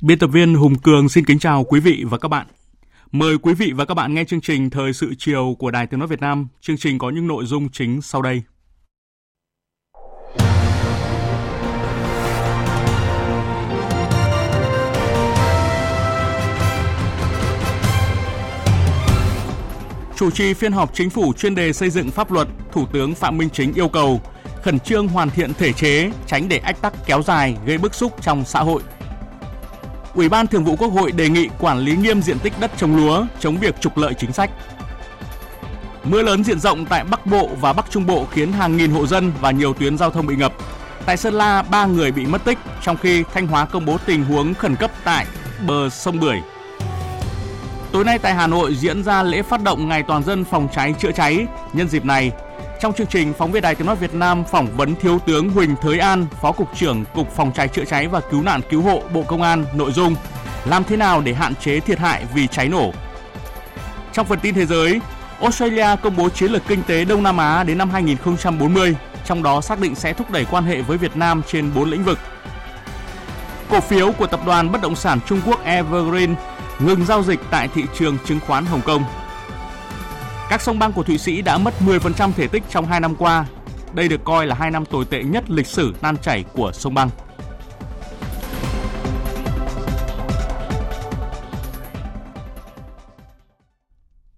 Biên tập viên Hùng Cường xin kính chào quý vị và các bạn. Mời quý vị và các bạn nghe chương trình Thời sự chiều của Đài Tiếng Nói Việt Nam. Chương trình có những nội dung chính sau đây. Chủ trì phiên họp chính phủ chuyên đề xây dựng pháp luật, Thủ tướng Phạm Minh Chính yêu cầu khẩn trương hoàn thiện thể chế, tránh để ách tắc kéo dài gây bức xúc trong xã hội – Ủy ban Thường vụ Quốc hội đề nghị quản lý nghiêm diện tích đất trồng lúa, chống việc trục lợi chính sách. Mưa lớn diện rộng tại Bắc Bộ và Bắc Trung Bộ khiến hàng nghìn hộ dân và nhiều tuyến giao thông bị ngập. Tại Sơn La, 3 người bị mất tích, trong khi Thanh Hóa công bố tình huống khẩn cấp tại bờ sông Bưởi. Tối nay tại Hà Nội diễn ra lễ phát động Ngày Toàn dân phòng cháy chữa cháy. Nhân dịp này, trong chương trình, phóng viên Đài Tiếng nói Việt Nam phỏng vấn Thiếu tướng Huỳnh Thới An, Phó cục trưởng Cục Phòng cháy chữa cháy và Cứu nạn cứu hộ Bộ Công an nội dung làm thế nào để hạn chế thiệt hại vì cháy nổ. Trong phần tin thế giới, Australia công bố chiến lược kinh tế Đông Nam Á đến năm 2040, trong đó xác định sẽ thúc đẩy quan hệ với Việt Nam trên 4 lĩnh vực. Cổ phiếu của tập đoàn bất động sản Trung Quốc Evergreen ngừng giao dịch tại thị trường chứng khoán Hồng Kông. Các sông băng của Thụy Sĩ đã mất 10% thể tích trong 2 năm qua. Đây được coi là 2 năm tồi tệ nhất lịch sử tan chảy của sông băng.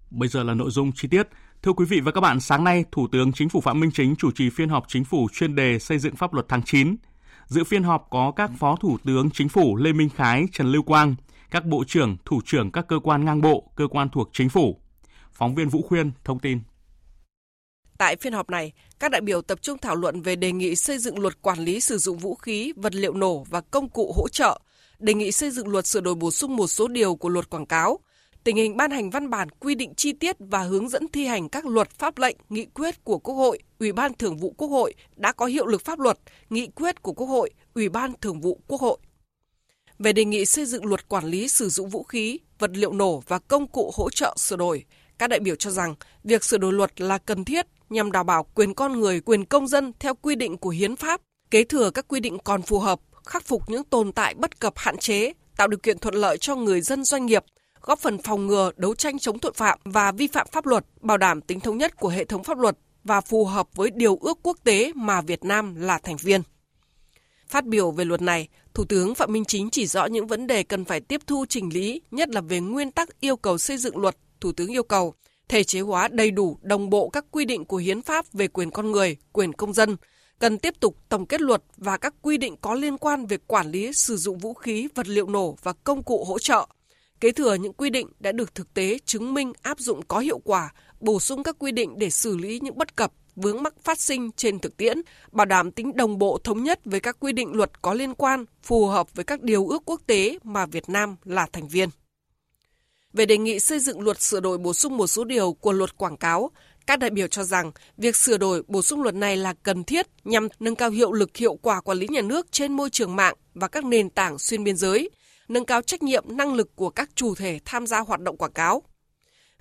Bây giờ là nội dung chi tiết. Thưa quý vị và các bạn, sáng nay, Thủ tướng Chính phủ Phạm Minh Chính chủ trì phiên họp chính phủ chuyên đề xây dựng pháp luật tháng 9. Dự phiên họp có các Phó Thủ tướng Chính phủ Lê Minh Khái, Trần Lưu Quang, các Bộ trưởng, Thủ trưởng các cơ quan ngang bộ, cơ quan thuộc Chính phủ. Phóng viên Vũ Khuyên thông tin. Tại phiên họp này, các đại biểu tập trung thảo luận về đề nghị xây dựng luật quản lý sử dụng vũ khí, vật liệu nổ và công cụ hỗ trợ, đề nghị xây dựng luật sửa đổi bổ sung một số điều của luật quảng cáo, tình hình ban hành văn bản quy định chi tiết và hướng dẫn thi hành các luật pháp lệnh, nghị quyết của Quốc hội, Ủy ban Thường vụ Quốc hội đã có hiệu lực pháp luật, nghị quyết của Quốc hội, Ủy ban Thường vụ Quốc hội. Về đề nghị xây dựng luật quản lý sử dụng vũ khí, vật liệu nổ và công cụ hỗ trợ sửa đổi, các đại biểu cho rằng việc sửa đổi luật là cần thiết nhằm đảm bảo quyền con người, quyền công dân theo quy định của hiến pháp, kế thừa các quy định còn phù hợp, khắc phục những tồn tại bất cập hạn chế, tạo điều kiện thuận lợi cho người dân doanh nghiệp, góp phần phòng ngừa, đấu tranh chống tội phạm và vi phạm pháp luật, bảo đảm tính thống nhất của hệ thống pháp luật và phù hợp với điều ước quốc tế mà Việt Nam là thành viên. Phát biểu về luật này, Thủ tướng Phạm Minh Chính chỉ rõ những vấn đề cần phải tiếp thu chỉnh lý, nhất là về nguyên tắc yêu cầu xây dựng luật Thủ tướng yêu cầu thể chế hóa đầy đủ đồng bộ các quy định của hiến pháp về quyền con người, quyền công dân, cần tiếp tục tổng kết luật và các quy định có liên quan về quản lý sử dụng vũ khí, vật liệu nổ và công cụ hỗ trợ. Kế thừa những quy định đã được thực tế chứng minh áp dụng có hiệu quả, bổ sung các quy định để xử lý những bất cập, vướng mắc phát sinh trên thực tiễn, bảo đảm tính đồng bộ thống nhất với các quy định luật có liên quan, phù hợp với các điều ước quốc tế mà Việt Nam là thành viên về đề nghị xây dựng luật sửa đổi bổ sung một số điều của luật quảng cáo. Các đại biểu cho rằng việc sửa đổi bổ sung luật này là cần thiết nhằm nâng cao hiệu lực hiệu quả quản lý nhà nước trên môi trường mạng và các nền tảng xuyên biên giới, nâng cao trách nhiệm năng lực của các chủ thể tham gia hoạt động quảng cáo.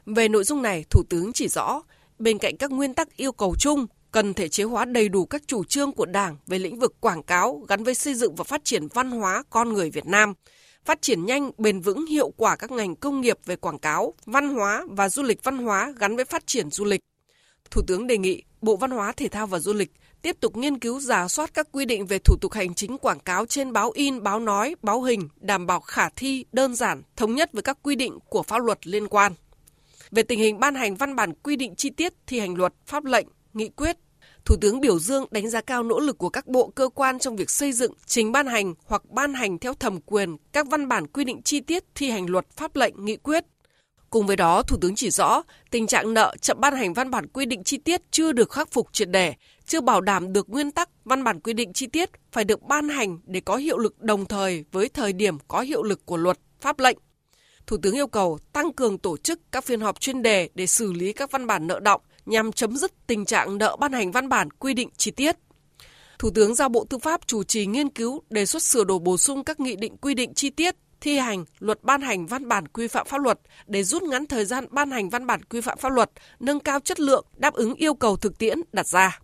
Về nội dung này, Thủ tướng chỉ rõ, bên cạnh các nguyên tắc yêu cầu chung, cần thể chế hóa đầy đủ các chủ trương của Đảng về lĩnh vực quảng cáo gắn với xây dựng và phát triển văn hóa con người Việt Nam – phát triển nhanh, bền vững, hiệu quả các ngành công nghiệp về quảng cáo, văn hóa và du lịch văn hóa gắn với phát triển du lịch. Thủ tướng đề nghị Bộ Văn hóa, Thể thao và Du lịch tiếp tục nghiên cứu giả soát các quy định về thủ tục hành chính quảng cáo trên báo in, báo nói, báo hình, đảm bảo khả thi, đơn giản, thống nhất với các quy định của pháp luật liên quan. Về tình hình ban hành văn bản quy định chi tiết thi hành luật, pháp lệnh, nghị quyết, Thủ tướng biểu dương đánh giá cao nỗ lực của các bộ cơ quan trong việc xây dựng, trình ban hành hoặc ban hành theo thẩm quyền các văn bản quy định chi tiết thi hành luật, pháp lệnh, nghị quyết. Cùng với đó, Thủ tướng chỉ rõ tình trạng nợ chậm ban hành văn bản quy định chi tiết chưa được khắc phục triệt đề, chưa bảo đảm được nguyên tắc văn bản quy định chi tiết phải được ban hành để có hiệu lực đồng thời với thời điểm có hiệu lực của luật, pháp lệnh. Thủ tướng yêu cầu tăng cường tổ chức các phiên họp chuyên đề để xử lý các văn bản nợ động nhằm chấm dứt tình trạng nợ ban hành văn bản quy định chi tiết. Thủ tướng giao Bộ Tư pháp chủ trì nghiên cứu đề xuất sửa đổi bổ sung các nghị định quy định chi tiết thi hành luật ban hành văn bản quy phạm pháp luật để rút ngắn thời gian ban hành văn bản quy phạm pháp luật, nâng cao chất lượng, đáp ứng yêu cầu thực tiễn đặt ra.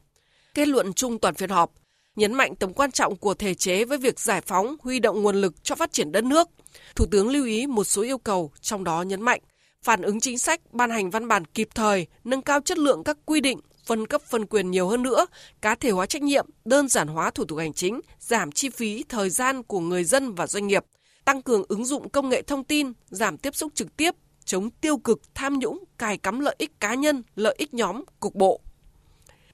Kết luận chung toàn phiên họp, nhấn mạnh tầm quan trọng của thể chế với việc giải phóng, huy động nguồn lực cho phát triển đất nước. Thủ tướng lưu ý một số yêu cầu, trong đó nhấn mạnh phản ứng chính sách, ban hành văn bản kịp thời, nâng cao chất lượng các quy định, phân cấp phân quyền nhiều hơn nữa, cá thể hóa trách nhiệm, đơn giản hóa thủ tục hành chính, giảm chi phí, thời gian của người dân và doanh nghiệp, tăng cường ứng dụng công nghệ thông tin, giảm tiếp xúc trực tiếp, chống tiêu cực, tham nhũng, cài cắm lợi ích cá nhân, lợi ích nhóm, cục bộ.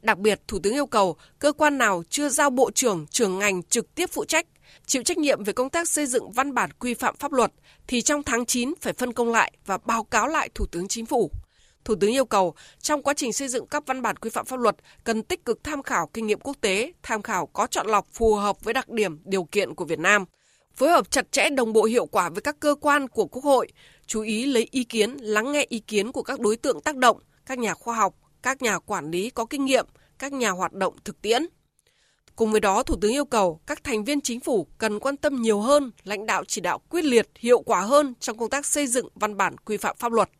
Đặc biệt, Thủ tướng yêu cầu cơ quan nào chưa giao bộ trưởng, trưởng ngành trực tiếp phụ trách, chịu trách nhiệm về công tác xây dựng văn bản quy phạm pháp luật thì trong tháng 9 phải phân công lại và báo cáo lại Thủ tướng Chính phủ. Thủ tướng yêu cầu trong quá trình xây dựng các văn bản quy phạm pháp luật cần tích cực tham khảo kinh nghiệm quốc tế, tham khảo có chọn lọc phù hợp với đặc điểm, điều kiện của Việt Nam, phối hợp chặt chẽ đồng bộ hiệu quả với các cơ quan của Quốc hội, chú ý lấy ý kiến, lắng nghe ý kiến của các đối tượng tác động, các nhà khoa học, các nhà quản lý có kinh nghiệm, các nhà hoạt động thực tiễn. Cùng với đó, Thủ tướng yêu cầu các thành viên chính phủ cần quan tâm nhiều hơn, lãnh đạo chỉ đạo quyết liệt, hiệu quả hơn trong công tác xây dựng văn bản quy phạm pháp luật.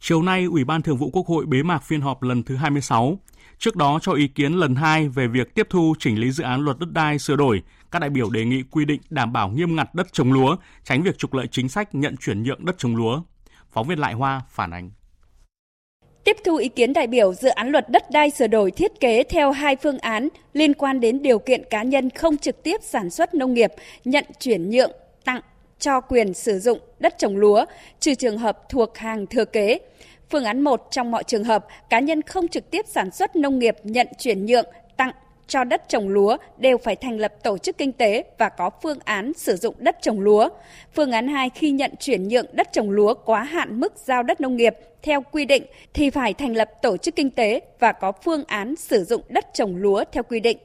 Chiều nay, Ủy ban Thường vụ Quốc hội bế mạc phiên họp lần thứ 26. Trước đó cho ý kiến lần 2 về việc tiếp thu chỉnh lý dự án luật đất đai sửa đổi, các đại biểu đề nghị quy định đảm bảo nghiêm ngặt đất trồng lúa, tránh việc trục lợi chính sách nhận chuyển nhượng đất trồng lúa. Phóng viên Lại Hoa phản ánh. Tiếp thu ý kiến đại biểu dự án luật đất đai sửa đổi thiết kế theo hai phương án liên quan đến điều kiện cá nhân không trực tiếp sản xuất nông nghiệp, nhận chuyển nhượng, tặng, cho quyền sử dụng đất trồng lúa, trừ trường hợp thuộc hàng thừa kế. Phương án 1 trong mọi trường hợp, cá nhân không trực tiếp sản xuất nông nghiệp nhận chuyển nhượng, tặng, cho đất trồng lúa đều phải thành lập tổ chức kinh tế và có phương án sử dụng đất trồng lúa. Phương án 2 khi nhận chuyển nhượng đất trồng lúa quá hạn mức giao đất nông nghiệp theo quy định thì phải thành lập tổ chức kinh tế và có phương án sử dụng đất trồng lúa theo quy định.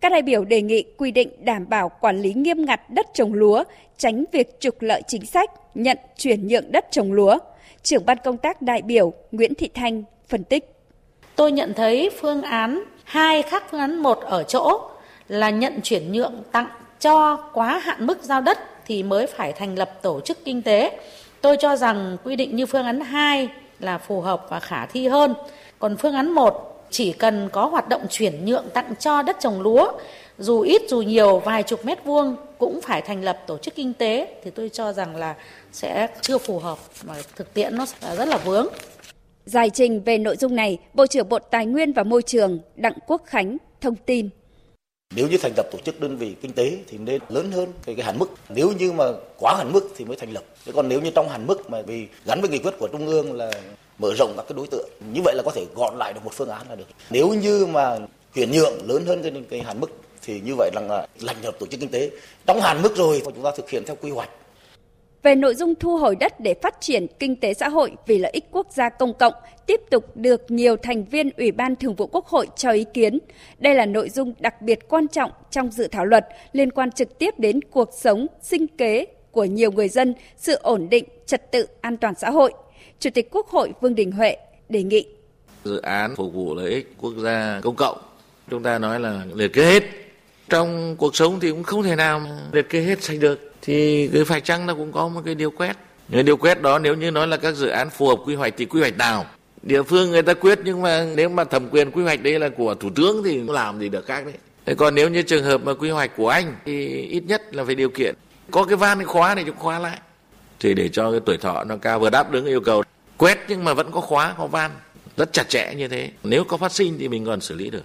Các đại biểu đề nghị quy định đảm bảo quản lý nghiêm ngặt đất trồng lúa, tránh việc trục lợi chính sách, nhận chuyển nhượng đất trồng lúa. Trưởng ban công tác đại biểu Nguyễn Thị Thanh phân tích. Tôi nhận thấy phương án hai khác phương án một ở chỗ là nhận chuyển nhượng tặng cho quá hạn mức giao đất thì mới phải thành lập tổ chức kinh tế. Tôi cho rằng quy định như phương án 2 là phù hợp và khả thi hơn. Còn phương án 1 chỉ cần có hoạt động chuyển nhượng tặng cho đất trồng lúa, dù ít dù nhiều, vài chục mét vuông cũng phải thành lập tổ chức kinh tế thì tôi cho rằng là sẽ chưa phù hợp mà thực tiễn nó rất là vướng. Giải trình về nội dung này, Bộ trưởng Bộ Tài nguyên và Môi trường Đặng Quốc Khánh thông tin. Nếu như thành lập tổ chức đơn vị kinh tế thì nên lớn hơn cái, cái hạn mức. Nếu như mà quá hạn mức thì mới thành lập. Thế còn nếu như trong hạn mức mà vì gắn với nghị quyết của Trung ương là mở rộng các cái đối tượng, như vậy là có thể gọn lại được một phương án là được. Nếu như mà chuyển nhượng lớn hơn cái, cái hạn mức thì như vậy là lành hợp tổ chức kinh tế. Trong hạn mức rồi chúng ta thực hiện theo quy hoạch về nội dung thu hồi đất để phát triển kinh tế xã hội vì lợi ích quốc gia công cộng tiếp tục được nhiều thành viên Ủy ban Thường vụ Quốc hội cho ý kiến. Đây là nội dung đặc biệt quan trọng trong dự thảo luật liên quan trực tiếp đến cuộc sống, sinh kế của nhiều người dân, sự ổn định, trật tự, an toàn xã hội. Chủ tịch Quốc hội Vương Đình Huệ đề nghị. Dự án phục vụ lợi ích quốc gia công cộng, chúng ta nói là liệt kê hết. Trong cuộc sống thì cũng không thể nào liệt kê hết sạch được thì cứ phải chăng nó cũng có một cái điều quét. Cái điều quét đó nếu như nói là các dự án phù hợp quy hoạch thì quy hoạch nào? Địa phương người ta quyết, nhưng mà nếu mà thẩm quyền quy hoạch đấy là của thủ tướng thì làm gì được khác đấy. Thế còn nếu như trường hợp mà quy hoạch của anh thì ít nhất là phải điều kiện. Có cái van cái khóa này chúng khóa lại. Thì để cho cái tuổi thọ nó cao vừa đáp ứng yêu cầu. Quét nhưng mà vẫn có khóa, có van. Rất chặt chẽ như thế. Nếu có phát sinh thì mình còn xử lý được.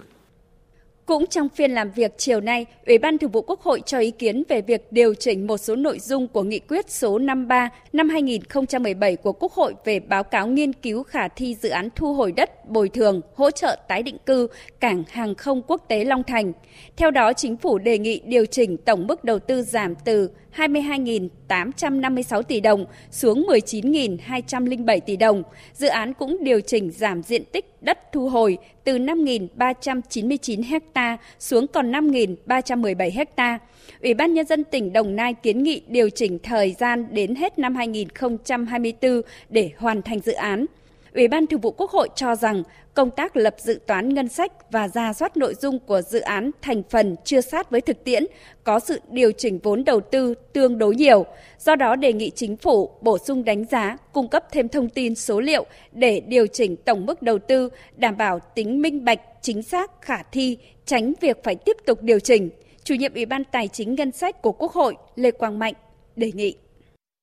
Cũng trong phiên làm việc chiều nay, Ủy ban Thường vụ Quốc hội cho ý kiến về việc điều chỉnh một số nội dung của nghị quyết số 53 năm 2017 của Quốc hội về báo cáo nghiên cứu khả thi dự án thu hồi đất, bồi thường, hỗ trợ tái định cư cảng hàng không quốc tế Long Thành. Theo đó, chính phủ đề nghị điều chỉnh tổng mức đầu tư giảm từ 22.856 tỷ đồng, xuống 19.207 tỷ đồng. Dự án cũng điều chỉnh giảm diện tích đất thu hồi từ 5.399 ha xuống còn 5.317 ha. Ủy ban Nhân dân tỉnh Đồng Nai kiến nghị điều chỉnh thời gian đến hết năm 2024 để hoàn thành dự án. Ủy ban Thường vụ Quốc hội cho rằng công tác lập dự toán ngân sách và ra soát nội dung của dự án thành phần chưa sát với thực tiễn, có sự điều chỉnh vốn đầu tư tương đối nhiều. Do đó đề nghị chính phủ bổ sung đánh giá, cung cấp thêm thông tin số liệu để điều chỉnh tổng mức đầu tư, đảm bảo tính minh bạch, chính xác, khả thi, tránh việc phải tiếp tục điều chỉnh. Chủ nhiệm Ủy ban Tài chính Ngân sách của Quốc hội Lê Quang Mạnh đề nghị.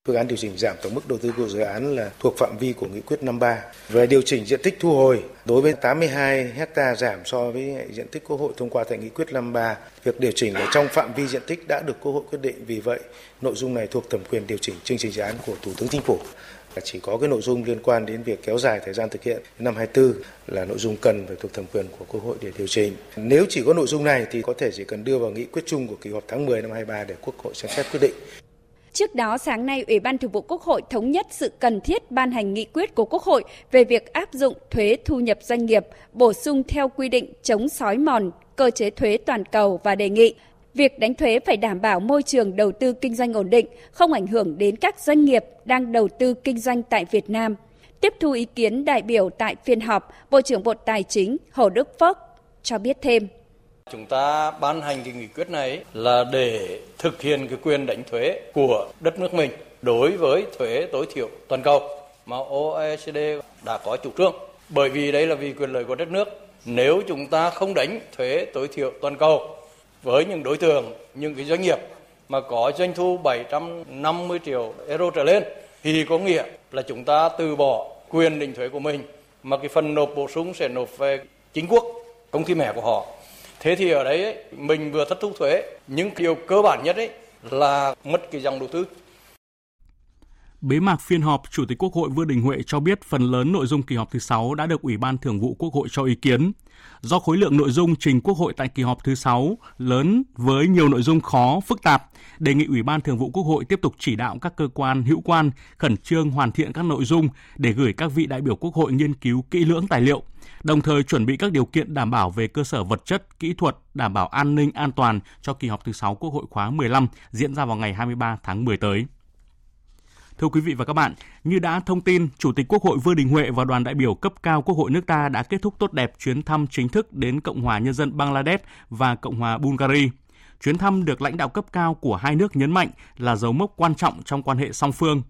Phương án điều chỉnh giảm tổng mức đầu tư của dự án là thuộc phạm vi của nghị quyết 53. Về điều chỉnh diện tích thu hồi, đối với 82 hecta giảm so với diện tích Quốc hội thông qua tại nghị quyết 53, việc điều chỉnh ở trong phạm vi diện tích đã được Quốc hội quyết định. Vì vậy, nội dung này thuộc thẩm quyền điều chỉnh chương trình dự án của Thủ tướng Chính phủ. Chỉ có cái nội dung liên quan đến việc kéo dài thời gian thực hiện năm 24 là nội dung cần phải thuộc thẩm quyền của Quốc hội để điều chỉnh. Nếu chỉ có nội dung này thì có thể chỉ cần đưa vào nghị quyết chung của kỳ họp tháng 10 năm 23 để Quốc hội xem xét quyết định. Trước đó, sáng nay, Ủy ban Thường vụ Quốc hội thống nhất sự cần thiết ban hành nghị quyết của Quốc hội về việc áp dụng thuế thu nhập doanh nghiệp, bổ sung theo quy định chống sói mòn, cơ chế thuế toàn cầu và đề nghị việc đánh thuế phải đảm bảo môi trường đầu tư kinh doanh ổn định, không ảnh hưởng đến các doanh nghiệp đang đầu tư kinh doanh tại Việt Nam. Tiếp thu ý kiến đại biểu tại phiên họp, Bộ trưởng Bộ Tài chính Hồ Đức Phước cho biết thêm. Chúng ta ban hành cái nghị quyết này là để thực hiện cái quyền đánh thuế của đất nước mình đối với thuế tối thiểu toàn cầu mà OECD đã có chủ trương. Bởi vì đây là vì quyền lợi của đất nước. Nếu chúng ta không đánh thuế tối thiểu toàn cầu với những đối tượng, những cái doanh nghiệp mà có doanh thu 750 triệu euro trở lên thì có nghĩa là chúng ta từ bỏ quyền định thuế của mình mà cái phần nộp bổ sung sẽ nộp về chính quốc công ty mẹ của họ thế thì ở đấy ấy, mình vừa thất thu thuế những điều cơ bản nhất ấy là mất cái dòng đầu tư Bế mạc phiên họp, Chủ tịch Quốc hội Vương Đình Huệ cho biết phần lớn nội dung kỳ họp thứ 6 đã được Ủy ban Thường vụ Quốc hội cho ý kiến. Do khối lượng nội dung trình Quốc hội tại kỳ họp thứ 6 lớn với nhiều nội dung khó, phức tạp, đề nghị Ủy ban Thường vụ Quốc hội tiếp tục chỉ đạo các cơ quan hữu quan khẩn trương hoàn thiện các nội dung để gửi các vị đại biểu Quốc hội nghiên cứu kỹ lưỡng tài liệu, đồng thời chuẩn bị các điều kiện đảm bảo về cơ sở vật chất, kỹ thuật, đảm bảo an ninh an toàn cho kỳ họp thứ 6 Quốc hội khóa 15 diễn ra vào ngày 23 tháng 10 tới. Thưa quý vị và các bạn, như đã thông tin, Chủ tịch Quốc hội Vương Đình Huệ và đoàn đại biểu cấp cao Quốc hội nước ta đã kết thúc tốt đẹp chuyến thăm chính thức đến Cộng hòa Nhân dân Bangladesh và Cộng hòa Bulgaria. Chuyến thăm được lãnh đạo cấp cao của hai nước nhấn mạnh là dấu mốc quan trọng trong quan hệ song phương.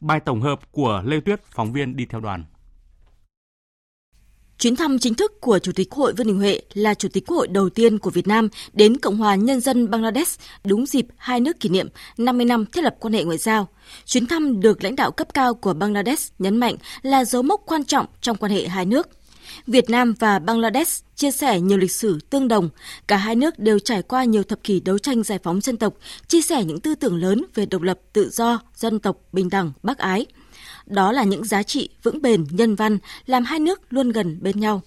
Bài tổng hợp của Lê Tuyết, phóng viên đi theo đoàn. Chuyến thăm chính thức của Chủ tịch Quốc hội Vương Đình Huệ là Chủ tịch Quốc hội đầu tiên của Việt Nam đến Cộng hòa Nhân dân Bangladesh đúng dịp hai nước kỷ niệm 50 năm thiết lập quan hệ ngoại giao. Chuyến thăm được lãnh đạo cấp cao của Bangladesh nhấn mạnh là dấu mốc quan trọng trong quan hệ hai nước. Việt Nam và Bangladesh chia sẻ nhiều lịch sử tương đồng, cả hai nước đều trải qua nhiều thập kỷ đấu tranh giải phóng dân tộc, chia sẻ những tư tưởng lớn về độc lập, tự do, dân tộc, bình đẳng, bác ái – đó là những giá trị vững bền nhân văn làm hai nước luôn gần bên nhau.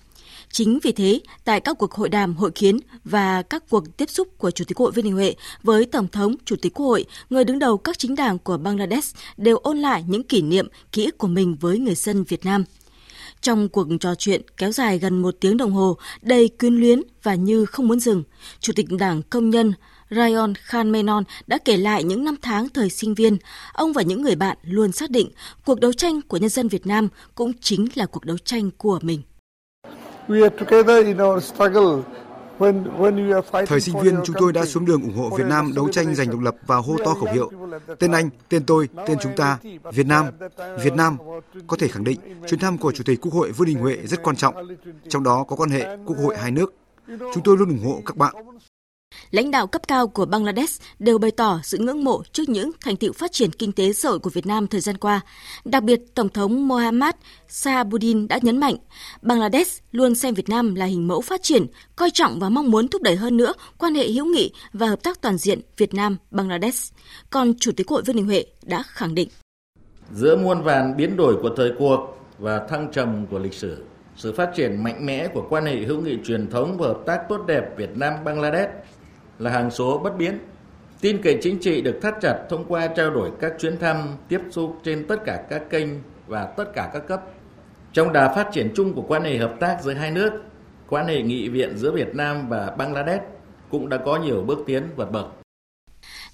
Chính vì thế, tại các cuộc hội đàm, hội kiến và các cuộc tiếp xúc của Chủ tịch Quốc hội Vương Đình Huệ với Tổng thống, Chủ tịch Quốc hội, người đứng đầu các chính đảng của Bangladesh đều ôn lại những kỷ niệm, ký ức của mình với người dân Việt Nam. Trong cuộc trò chuyện kéo dài gần một tiếng đồng hồ, đầy quyến luyến và như không muốn dừng, Chủ tịch Đảng Công nhân Ryan Khan Menon đã kể lại những năm tháng thời sinh viên. Ông và những người bạn luôn xác định cuộc đấu tranh của nhân dân Việt Nam cũng chính là cuộc đấu tranh của mình. Thời sinh viên, chúng tôi đã xuống đường ủng hộ Việt Nam đấu tranh giành độc lập và hô to khẩu hiệu tên anh, tên tôi, tên chúng ta, Việt Nam, Việt Nam. Có thể khẳng định, chuyến thăm của Chủ tịch Quốc hội Vương Đình Huệ rất quan trọng, trong đó có quan hệ Quốc hội hai nước. Chúng tôi luôn ủng hộ các bạn. Lãnh đạo cấp cao của Bangladesh đều bày tỏ sự ngưỡng mộ trước những thành tựu phát triển kinh tế xã hội của Việt Nam thời gian qua. Đặc biệt, Tổng thống Mohammad Sahabuddin đã nhấn mạnh, Bangladesh luôn xem Việt Nam là hình mẫu phát triển, coi trọng và mong muốn thúc đẩy hơn nữa quan hệ hữu nghị và hợp tác toàn diện Việt Nam-Bangladesh. Còn Chủ tịch Hội Vương Đình Huệ đã khẳng định. Giữa muôn vàn biến đổi của thời cuộc và thăng trầm của lịch sử, sự phát triển mạnh mẽ của quan hệ hữu nghị truyền thống và hợp tác tốt đẹp Việt Nam-Bangladesh là hàng số bất biến. Tin cậy chính trị được thắt chặt thông qua trao đổi các chuyến thăm, tiếp xúc trên tất cả các kênh và tất cả các cấp. Trong đà phát triển chung của quan hệ hợp tác giữa hai nước, quan hệ nghị viện giữa Việt Nam và Bangladesh cũng đã có nhiều bước tiến vượt bậc.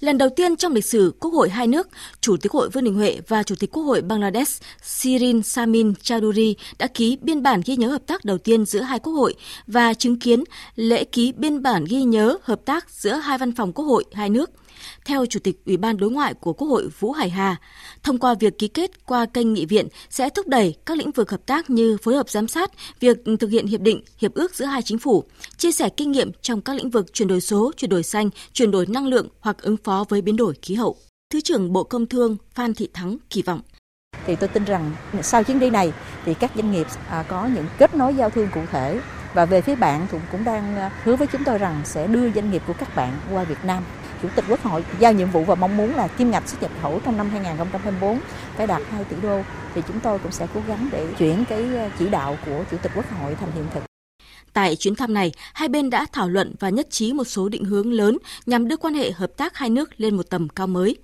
Lần đầu tiên trong lịch sử Quốc hội hai nước, Chủ tịch Quốc hội Vương Đình Huệ và Chủ tịch Quốc hội Bangladesh Sirin Samin Chowdhury đã ký biên bản ghi nhớ hợp tác đầu tiên giữa hai quốc hội và chứng kiến lễ ký biên bản ghi nhớ hợp tác giữa hai văn phòng Quốc hội hai nước – theo Chủ tịch Ủy ban Đối ngoại của Quốc hội Vũ Hải Hà, thông qua việc ký kết qua kênh nghị viện sẽ thúc đẩy các lĩnh vực hợp tác như phối hợp giám sát, việc thực hiện hiệp định, hiệp ước giữa hai chính phủ, chia sẻ kinh nghiệm trong các lĩnh vực chuyển đổi số, chuyển đổi xanh, chuyển đổi năng lượng hoặc ứng phó với biến đổi khí hậu. Thứ trưởng Bộ Công Thương Phan Thị Thắng kỳ vọng thì tôi tin rằng sau chuyến đi này thì các doanh nghiệp à, có những kết nối giao thương cụ thể và về phía bạn cũng đang à, hứa với chúng tôi rằng sẽ đưa doanh nghiệp của các bạn qua Việt Nam Chủ tịch Quốc hội giao nhiệm vụ và mong muốn là kim ngạch xuất nhập khẩu trong năm 2024 phải đạt 2 tỷ đô thì chúng tôi cũng sẽ cố gắng để chuyển cái ờ, chỉ đạo của Chủ tịch Quốc hội thành hiện thực. Tại chuyến thăm này, hai bên đã thảo luận và nhất trí một số định hướng lớn nhằm đưa quan hệ hợp tác hai nước lên một tầm cao mới.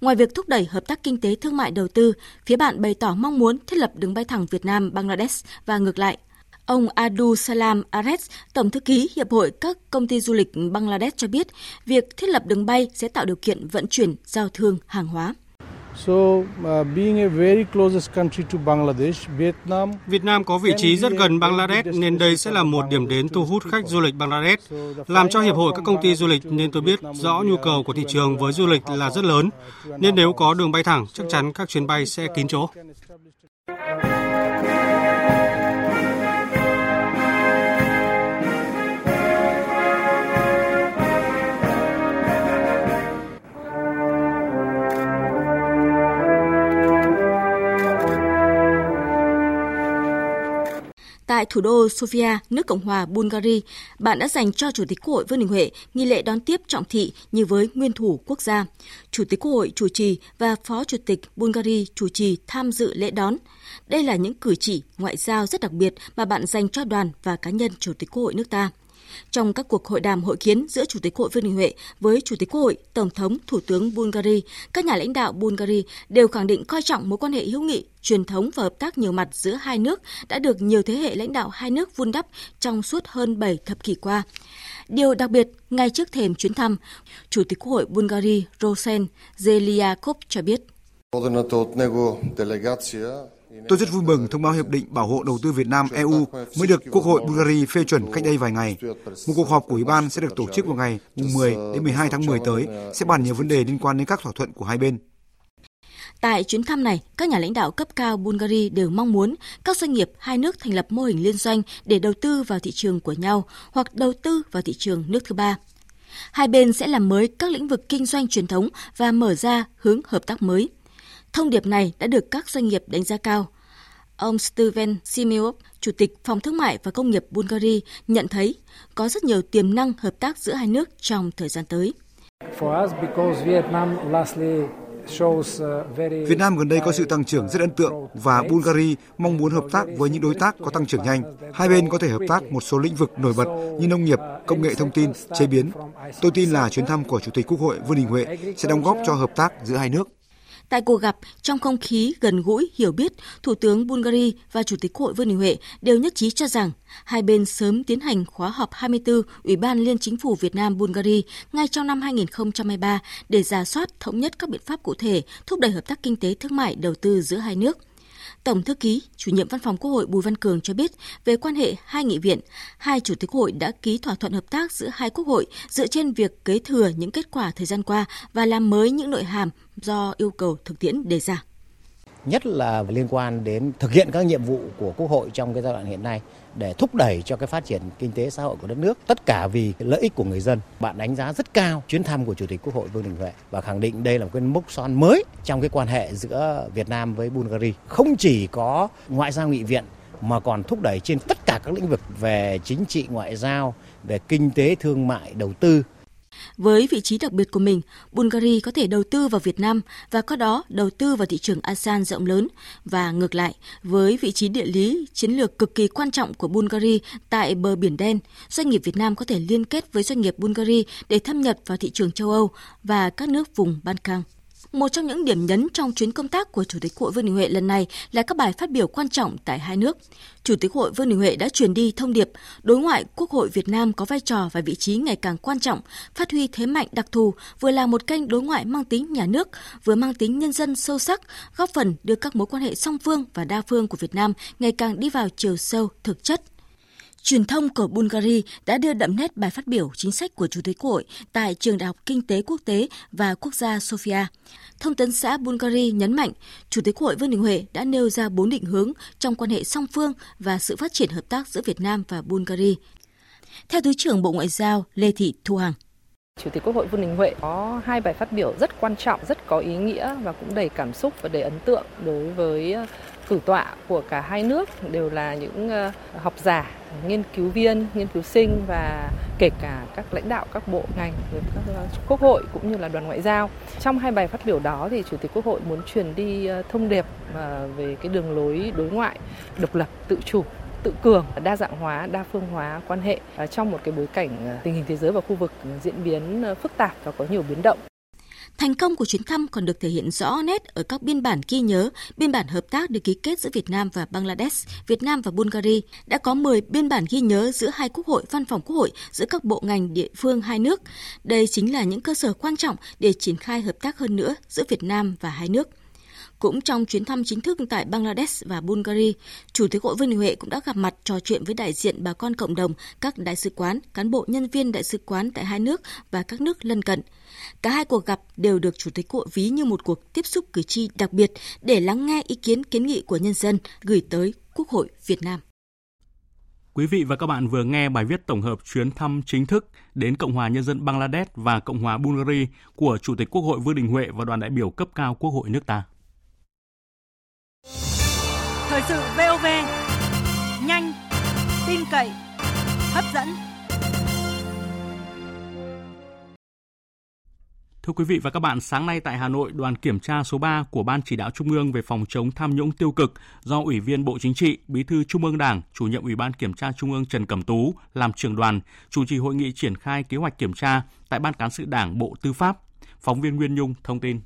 Ngoài việc thúc đẩy hợp tác kinh tế thương mại đầu tư, phía bạn bày tỏ mong muốn thiết lập đường bay thẳng Việt Nam Bangladesh và ngược lại. Ông Adu Salam Ares, Tổng thư ký Hiệp hội các công ty du lịch Bangladesh cho biết, việc thiết lập đường bay sẽ tạo điều kiện vận chuyển, giao thương hàng hóa. So, uh, being a very closest country to Bangladesh, Vietnam Việt Nam có vị trí rất gần Bangladesh nên đây sẽ là một điểm đến thu hút khách du lịch Bangladesh. Làm cho hiệp hội các công ty du lịch nên tôi biết rõ nhu cầu của thị trường với du lịch là rất lớn. Nên nếu có đường bay thẳng, chắc chắn các chuyến bay sẽ kín chỗ. Tại thủ đô Sofia, nước Cộng hòa Bulgaria, bạn đã dành cho Chủ tịch Quốc hội Vương Đình Huệ nghi lễ đón tiếp trọng thị như với nguyên thủ quốc gia. Chủ tịch Quốc hội chủ trì và Phó Chủ tịch Bulgaria chủ trì tham dự lễ đón. Đây là những cử chỉ ngoại giao rất đặc biệt mà bạn dành cho đoàn và cá nhân Chủ tịch Quốc hội nước ta. Trong các cuộc hội đàm hội kiến giữa Chủ tịch Quốc hội Vương Đình Huệ với Chủ tịch Quốc hội, Tổng thống, Thủ tướng Bulgaria, các nhà lãnh đạo Bulgaria đều khẳng định coi trọng mối quan hệ hữu nghị, truyền thống và hợp tác nhiều mặt giữa hai nước đã được nhiều thế hệ lãnh đạo hai nước vun đắp trong suốt hơn 7 thập kỷ qua. Điều đặc biệt, ngay trước thềm chuyến thăm, Chủ tịch Quốc hội Bulgaria Rosen Zeliakov cho biết. Tôi rất vui mừng thông báo hiệp định bảo hộ đầu tư Việt Nam EU mới được Quốc hội Bulgaria phê chuẩn cách đây vài ngày. Một cuộc họp của Ủy ban sẽ được tổ chức vào ngày 10 đến 12 tháng 10 tới sẽ bàn nhiều vấn đề liên quan đến các thỏa thuận của hai bên. Tại chuyến thăm này, các nhà lãnh đạo cấp cao Bulgaria đều mong muốn các doanh nghiệp hai nước thành lập mô hình liên doanh để đầu tư vào thị trường của nhau hoặc đầu tư vào thị trường nước thứ ba. Hai bên sẽ làm mới các lĩnh vực kinh doanh truyền thống và mở ra hướng hợp tác mới. Thông điệp này đã được các doanh nghiệp đánh giá cao. Ông Steven Simeov, Chủ tịch Phòng Thương mại và Công nghiệp Bulgaria, nhận thấy có rất nhiều tiềm năng hợp tác giữa hai nước trong thời gian tới. Việt Nam gần đây có sự tăng trưởng rất ấn tượng và Bulgaria mong muốn hợp tác với những đối tác có tăng trưởng nhanh. Hai bên có thể hợp tác một số lĩnh vực nổi bật như nông nghiệp, công nghệ thông tin, chế biến. Tôi tin là chuyến thăm của Chủ tịch Quốc hội Vương Đình Huệ sẽ đóng góp cho hợp tác giữa hai nước. Tại cuộc gặp, trong không khí gần gũi, hiểu biết, Thủ tướng Bulgaria và Chủ tịch Quốc hội Vương Đình Huệ đều nhất trí cho rằng hai bên sớm tiến hành khóa họp 24 Ủy ban Liên Chính phủ Việt Nam Bulgaria ngay trong năm 2023 để giả soát thống nhất các biện pháp cụ thể thúc đẩy hợp tác kinh tế thương mại đầu tư giữa hai nước – Tổng thư ký, chủ nhiệm văn phòng Quốc hội Bùi Văn Cường cho biết về quan hệ hai nghị viện, hai chủ tịch Quốc hội đã ký thỏa thuận hợp tác giữa hai quốc hội dựa trên việc kế thừa những kết quả thời gian qua và làm mới những nội hàm do yêu cầu thực tiễn đề ra. nhất là liên quan đến thực hiện các nhiệm vụ của Quốc hội trong cái giai đoạn hiện nay để thúc đẩy cho cái phát triển kinh tế xã hội của đất nước, tất cả vì lợi ích của người dân. Bạn đánh giá rất cao chuyến thăm của Chủ tịch Quốc hội Vương Đình Huệ và khẳng định đây là một cái mốc son mới trong cái quan hệ giữa Việt Nam với Bulgaria. Không chỉ có ngoại giao nghị viện mà còn thúc đẩy trên tất cả các lĩnh vực về chính trị ngoại giao, về kinh tế thương mại, đầu tư với vị trí đặc biệt của mình, Bulgaria có thể đầu tư vào Việt Nam và có đó đầu tư vào thị trường ASEAN rộng lớn và ngược lại, với vị trí địa lý chiến lược cực kỳ quan trọng của Bulgaria tại bờ biển đen, doanh nghiệp Việt Nam có thể liên kết với doanh nghiệp Bulgaria để thâm nhập vào thị trường châu Âu và các nước vùng Ban Căng. Một trong những điểm nhấn trong chuyến công tác của Chủ tịch Hội Vương Đình Huệ lần này là các bài phát biểu quan trọng tại hai nước. Chủ tịch Hội Vương Đình Huệ đã truyền đi thông điệp đối ngoại Quốc hội Việt Nam có vai trò và vị trí ngày càng quan trọng, phát huy thế mạnh đặc thù, vừa là một kênh đối ngoại mang tính nhà nước, vừa mang tính nhân dân sâu sắc, góp phần đưa các mối quan hệ song phương và đa phương của Việt Nam ngày càng đi vào chiều sâu, thực chất, Truyền thông của Bulgaria đã đưa đậm nét bài phát biểu chính sách của Chủ tịch Quốc hội tại Trường Đại học Kinh tế Quốc tế và Quốc gia Sofia. Thông tấn xã Bulgaria nhấn mạnh, Chủ tịch Quốc hội Vương Đình Huệ đã nêu ra bốn định hướng trong quan hệ song phương và sự phát triển hợp tác giữa Việt Nam và Bulgaria. Theo Thứ trưởng Bộ Ngoại giao Lê Thị Thu Hằng. Chủ tịch Quốc hội Vương Đình Huệ có hai bài phát biểu rất quan trọng, rất có ý nghĩa và cũng đầy cảm xúc và đầy ấn tượng đối với ờ, cử tọa của cả hai nước đều là những ờ, học giả, nghiên cứu viên, nghiên cứu sinh và kể cả các lãnh đạo các bộ ngành, các ờ, quốc hội cũng như là đoàn ngoại giao. Trong hai bài phát biểu đó thì Chủ tịch Quốc hội muốn truyền đi ờ, thông điệp ờ, về cái đường lối đối ngoại độc lập, tự chủ tự cường, đa dạng hóa, đa phương hóa quan hệ trong một cái bối cảnh tình hình thế giới và khu vực diễn biến phức tạp và có nhiều biến động. Thành công của chuyến thăm còn được thể hiện rõ nét ở các biên bản ghi nhớ, biên bản hợp tác được ký kết giữa Việt Nam và Bangladesh, Việt Nam và Bulgaria. Đã có 10 biên bản ghi nhớ giữa hai quốc hội, văn phòng quốc hội, giữa các bộ ngành địa phương hai nước. Đây chính là những cơ sở quan trọng để triển khai hợp tác hơn nữa giữa Việt Nam và hai nước. Cũng trong chuyến thăm chính thức tại Bangladesh và Bulgaria, Chủ tịch Hội Vương Đình Huệ cũng đã gặp mặt trò chuyện với đại diện bà con cộng đồng, các đại sứ quán, cán bộ nhân viên đại sứ quán tại hai nước và các nước lân cận. Cả hai cuộc gặp đều được Chủ tịch Hội ví như một cuộc tiếp xúc cử tri đặc biệt để lắng nghe ý kiến kiến nghị của nhân dân gửi tới Quốc hội Việt Nam. Quý vị và các bạn vừa nghe bài viết tổng hợp chuyến thăm chính thức đến Cộng hòa Nhân dân Bangladesh và Cộng hòa Bulgaria của Chủ tịch Quốc hội Vương Đình Huệ và đoàn đại biểu cấp cao Quốc hội nước ta. Thời sự VOV, nhanh, tin cậy, hấp dẫn. Thưa quý vị và các bạn, sáng nay tại Hà Nội, đoàn kiểm tra số 3 của Ban chỉ đạo Trung ương về phòng chống tham nhũng tiêu cực do Ủy viên Bộ Chính trị, Bí thư Trung ương Đảng, chủ nhiệm Ủy ban Kiểm tra Trung ương Trần Cẩm Tú làm trưởng đoàn, chủ trì hội nghị triển khai kế hoạch kiểm tra tại Ban cán sự Đảng Bộ Tư pháp. Phóng viên Nguyên Nhung thông tin.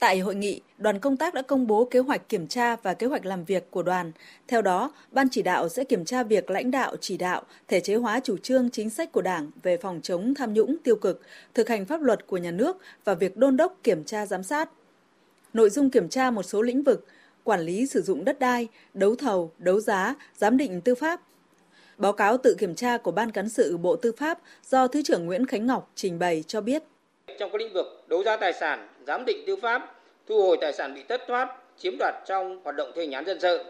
Tại hội nghị, đoàn công tác đã công bố kế hoạch kiểm tra và kế hoạch làm việc của đoàn. Theo đó, Ban chỉ đạo sẽ kiểm tra việc lãnh đạo chỉ đạo, thể chế hóa chủ trương chính sách của Đảng về phòng chống tham nhũng tiêu cực, thực hành pháp luật của nhà nước và việc đôn đốc kiểm tra giám sát. Nội dung kiểm tra một số lĩnh vực, quản lý sử dụng đất đai, đấu thầu, đấu giá, giám định tư pháp. Báo cáo tự kiểm tra của Ban cán sự Bộ Tư pháp do Thứ trưởng Nguyễn Khánh Ngọc trình bày cho biết. Trong các lĩnh vực đấu giá tài sản, giám định tư pháp, thu hồi tài sản bị thất thoát, chiếm đoạt trong hoạt động thi hành án dân sự.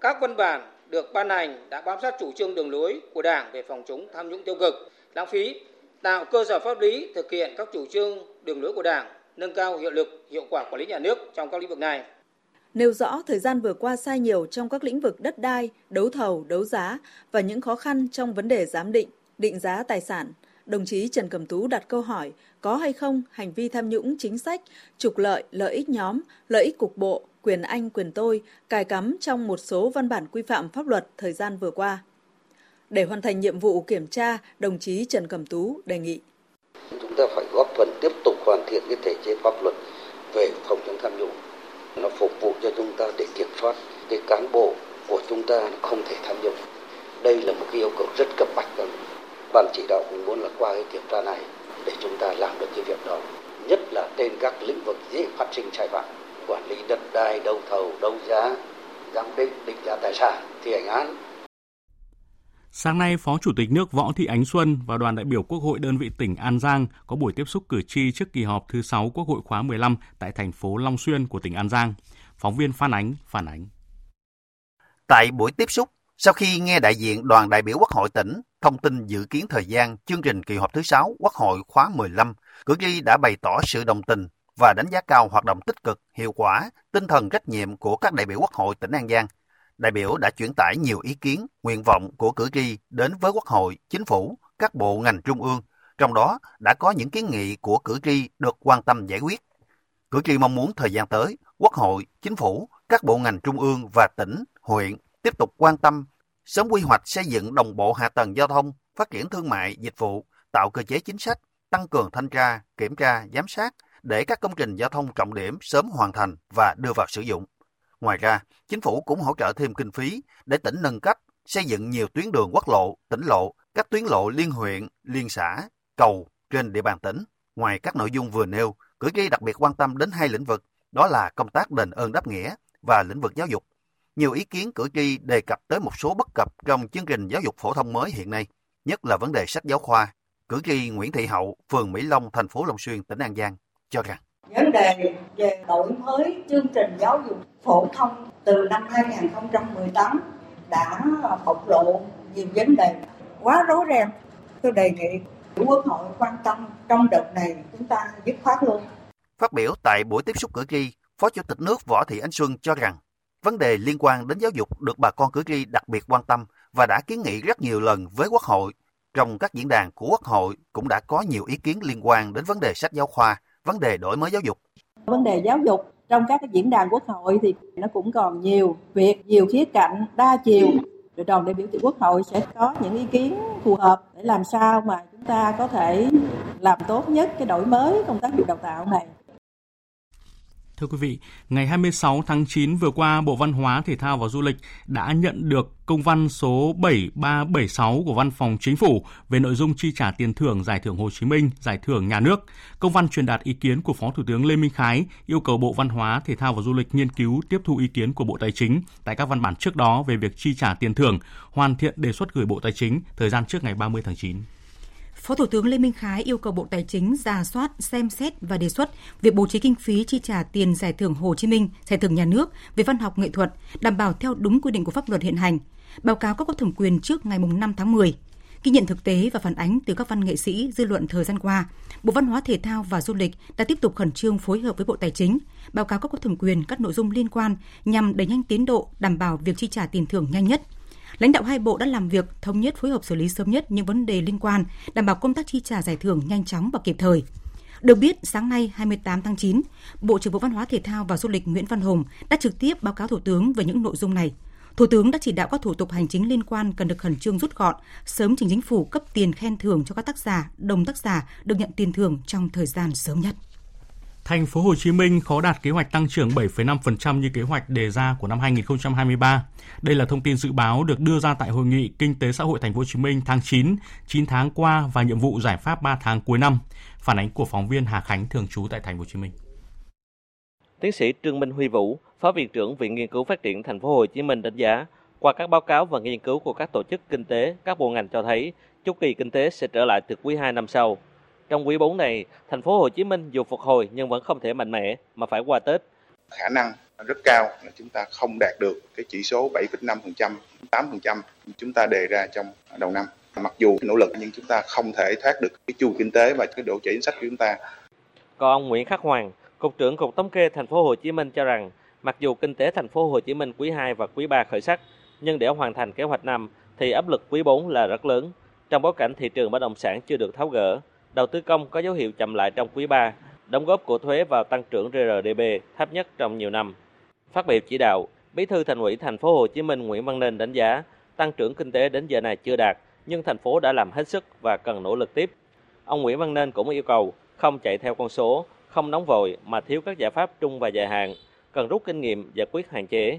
Các văn bản được ban hành đã bám sát chủ trương đường lối của Đảng về phòng chống tham nhũng tiêu cực, lãng phí, tạo cơ sở pháp lý thực hiện các chủ trương đường lối của Đảng, nâng cao hiệu lực, hiệu quả quản lý nhà nước trong các lĩnh vực này. Nêu rõ thời gian vừa qua sai nhiều trong các lĩnh vực đất đai, đấu thầu, đấu giá và những khó khăn trong vấn đề giám định, định giá tài sản, đồng chí Trần Cẩm Tú đặt câu hỏi có hay không hành vi tham nhũng chính sách, trục lợi, lợi ích nhóm, lợi ích cục bộ, quyền anh, quyền tôi, cài cắm trong một số văn bản quy phạm pháp luật thời gian vừa qua. Để hoàn thành nhiệm vụ kiểm tra, đồng chí Trần Cẩm Tú đề nghị. Chúng ta phải góp phần tiếp tục hoàn thiện cái thể chế pháp luật về phòng chống tham nhũng. Nó phục vụ cho chúng ta để kiểm soát cái cán bộ của chúng ta không thể tham nhũng. Đây là một cái yêu cầu rất cấp bách ban chỉ đạo cũng muốn là qua cái kiểm tra này để chúng ta làm được cái việc đó nhất là trên các lĩnh vực dễ phát sinh sai phạm quản lý đất đai đấu thầu đấu giá giám định định giá tài sản thi hành án Sáng nay, Phó Chủ tịch nước Võ Thị Ánh Xuân và đoàn đại biểu Quốc hội đơn vị tỉnh An Giang có buổi tiếp xúc cử tri trước kỳ họp thứ 6 Quốc hội khóa 15 tại thành phố Long Xuyên của tỉnh An Giang. Phóng viên Phan Ánh phản ánh. Tại buổi tiếp xúc, sau khi nghe đại diện đoàn đại biểu Quốc hội tỉnh thông tin dự kiến thời gian chương trình kỳ họp thứ 6 Quốc hội khóa 15, cử tri đã bày tỏ sự đồng tình và đánh giá cao hoạt động tích cực, hiệu quả, tinh thần trách nhiệm của các đại biểu Quốc hội tỉnh An Giang. Đại biểu đã chuyển tải nhiều ý kiến, nguyện vọng của cử tri đến với Quốc hội, Chính phủ, các bộ ngành trung ương, trong đó đã có những kiến nghị của cử tri được quan tâm giải quyết. Cử tri mong muốn thời gian tới, Quốc hội, Chính phủ, các bộ ngành trung ương và tỉnh, huyện tiếp tục quan tâm sớm quy hoạch xây dựng đồng bộ hạ tầng giao thông, phát triển thương mại, dịch vụ, tạo cơ chế chính sách, tăng cường thanh tra, kiểm tra, giám sát để các công trình giao thông trọng điểm sớm hoàn thành và đưa vào sử dụng. Ngoài ra, chính phủ cũng hỗ trợ thêm kinh phí để tỉnh nâng cấp, xây dựng nhiều tuyến đường quốc lộ, tỉnh lộ, các tuyến lộ liên huyện, liên xã, cầu trên địa bàn tỉnh. Ngoài các nội dung vừa nêu, cử tri đặc biệt quan tâm đến hai lĩnh vực, đó là công tác đền ơn đáp nghĩa và lĩnh vực giáo dục. Nhiều ý kiến cử tri đề cập tới một số bất cập trong chương trình giáo dục phổ thông mới hiện nay, nhất là vấn đề sách giáo khoa. Cử tri Nguyễn Thị Hậu, phường Mỹ Long, thành phố Long Xuyên, tỉnh An Giang cho rằng vấn đề về đổi mới chương trình giáo dục phổ thông từ năm 2018 đã bộc lộ nhiều vấn đề quá rối ren. Tôi đề nghị Quốc hội quan tâm trong đợt này chúng ta dứt khoát luôn. Phát biểu tại buổi tiếp xúc cử tri, Phó Chủ tịch nước Võ Thị Ánh Xuân cho rằng vấn đề liên quan đến giáo dục được bà con cử tri đặc biệt quan tâm và đã kiến nghị rất nhiều lần với Quốc hội. Trong các diễn đàn của Quốc hội cũng đã có nhiều ý kiến liên quan đến vấn đề sách giáo khoa, vấn đề đổi mới giáo dục. Vấn đề giáo dục trong các cái diễn đàn quốc hội thì nó cũng còn nhiều việc, nhiều khía cạnh, đa chiều. Rồi đoàn đại biểu quốc hội sẽ có những ý kiến phù hợp để làm sao mà chúng ta có thể làm tốt nhất cái đổi mới công tác dục đào tạo này. Thưa quý vị, ngày 26 tháng 9 vừa qua, Bộ Văn hóa, Thể thao và Du lịch đã nhận được công văn số 7376 của Văn phòng Chính phủ về nội dung chi trả tiền thưởng Giải thưởng Hồ Chí Minh, Giải thưởng Nhà nước. Công văn truyền đạt ý kiến của Phó Thủ tướng Lê Minh Khái yêu cầu Bộ Văn hóa, Thể thao và Du lịch nghiên cứu tiếp thu ý kiến của Bộ Tài chính tại các văn bản trước đó về việc chi trả tiền thưởng, hoàn thiện đề xuất gửi Bộ Tài chính thời gian trước ngày 30 tháng 9. Phó Thủ tướng Lê Minh Khái yêu cầu Bộ Tài chính ra soát, xem xét và đề xuất việc bố trí kinh phí chi trả tiền giải thưởng Hồ Chí Minh, giải thưởng nhà nước về văn học nghệ thuật, đảm bảo theo đúng quy định của pháp luật hiện hành, báo cáo các cấp thẩm quyền trước ngày 5 tháng 10. Ghi nhận thực tế và phản ánh từ các văn nghệ sĩ dư luận thời gian qua, Bộ Văn hóa Thể thao và Du lịch đã tiếp tục khẩn trương phối hợp với Bộ Tài chính, báo cáo các cấp thẩm quyền các nội dung liên quan nhằm đẩy nhanh tiến độ, đảm bảo việc chi trả tiền thưởng nhanh nhất – Lãnh đạo hai bộ đã làm việc thống nhất phối hợp xử lý sớm nhất những vấn đề liên quan, đảm bảo công tác chi trả giải thưởng nhanh chóng và kịp thời. Được biết, sáng nay 28 tháng 9, Bộ trưởng Bộ Văn hóa Thể thao và Du lịch Nguyễn Văn Hùng đã trực tiếp báo cáo Thủ tướng về những nội dung này. Thủ tướng đã chỉ đạo các thủ tục hành chính liên quan cần được khẩn trương rút gọn, sớm trình chính phủ cấp tiền khen thưởng cho các tác giả, đồng tác giả được nhận tiền thưởng trong thời gian sớm nhất. Thành phố Hồ Chí Minh khó đạt kế hoạch tăng trưởng 7,5% như kế hoạch đề ra của năm 2023. Đây là thông tin dự báo được đưa ra tại hội nghị Kinh tế xã hội Thành phố Hồ Chí Minh tháng 9, 9 tháng qua và nhiệm vụ giải pháp 3 tháng cuối năm. Phản ánh của phóng viên Hà Khánh thường trú tại Thành phố Hồ Chí Minh. Tiến sĩ Trương Minh Huy Vũ, Phó viện trưởng Viện Nghiên cứu Phát triển Thành phố Hồ Chí Minh đánh giá, qua các báo cáo và nghiên cứu của các tổ chức kinh tế, các bộ ngành cho thấy chu kỳ kinh tế sẽ trở lại từ quý 2 năm sau. Trong quý 4 này, thành phố Hồ Chí Minh dù phục hồi nhưng vẫn không thể mạnh mẽ mà phải qua Tết. Khả năng rất cao là chúng ta không đạt được cái chỉ số 7,5%, 8% chúng ta đề ra trong đầu năm. Mặc dù nỗ lực nhưng chúng ta không thể thoát được cái chu kinh tế và cái độ chính sách của chúng ta. Còn ông Nguyễn Khắc Hoàng, cục trưởng cục thống kê thành phố Hồ Chí Minh cho rằng, mặc dù kinh tế thành phố Hồ Chí Minh quý 2 và quý 3 khởi sắc, nhưng để hoàn thành kế hoạch năm thì áp lực quý 4 là rất lớn. Trong bối cảnh thị trường bất động sản chưa được tháo gỡ, đầu tư công có dấu hiệu chậm lại trong quý 3, đóng góp của thuế vào tăng trưởng GRDP thấp nhất trong nhiều năm. Phát biểu chỉ đạo, Bí thư Thành ủy Thành phố Hồ Chí Minh Nguyễn Văn Nên đánh giá tăng trưởng kinh tế đến giờ này chưa đạt, nhưng thành phố đã làm hết sức và cần nỗ lực tiếp. Ông Nguyễn Văn Nên cũng yêu cầu không chạy theo con số, không nóng vội mà thiếu các giải pháp trung và dài hạn, cần rút kinh nghiệm giải quyết hạn chế.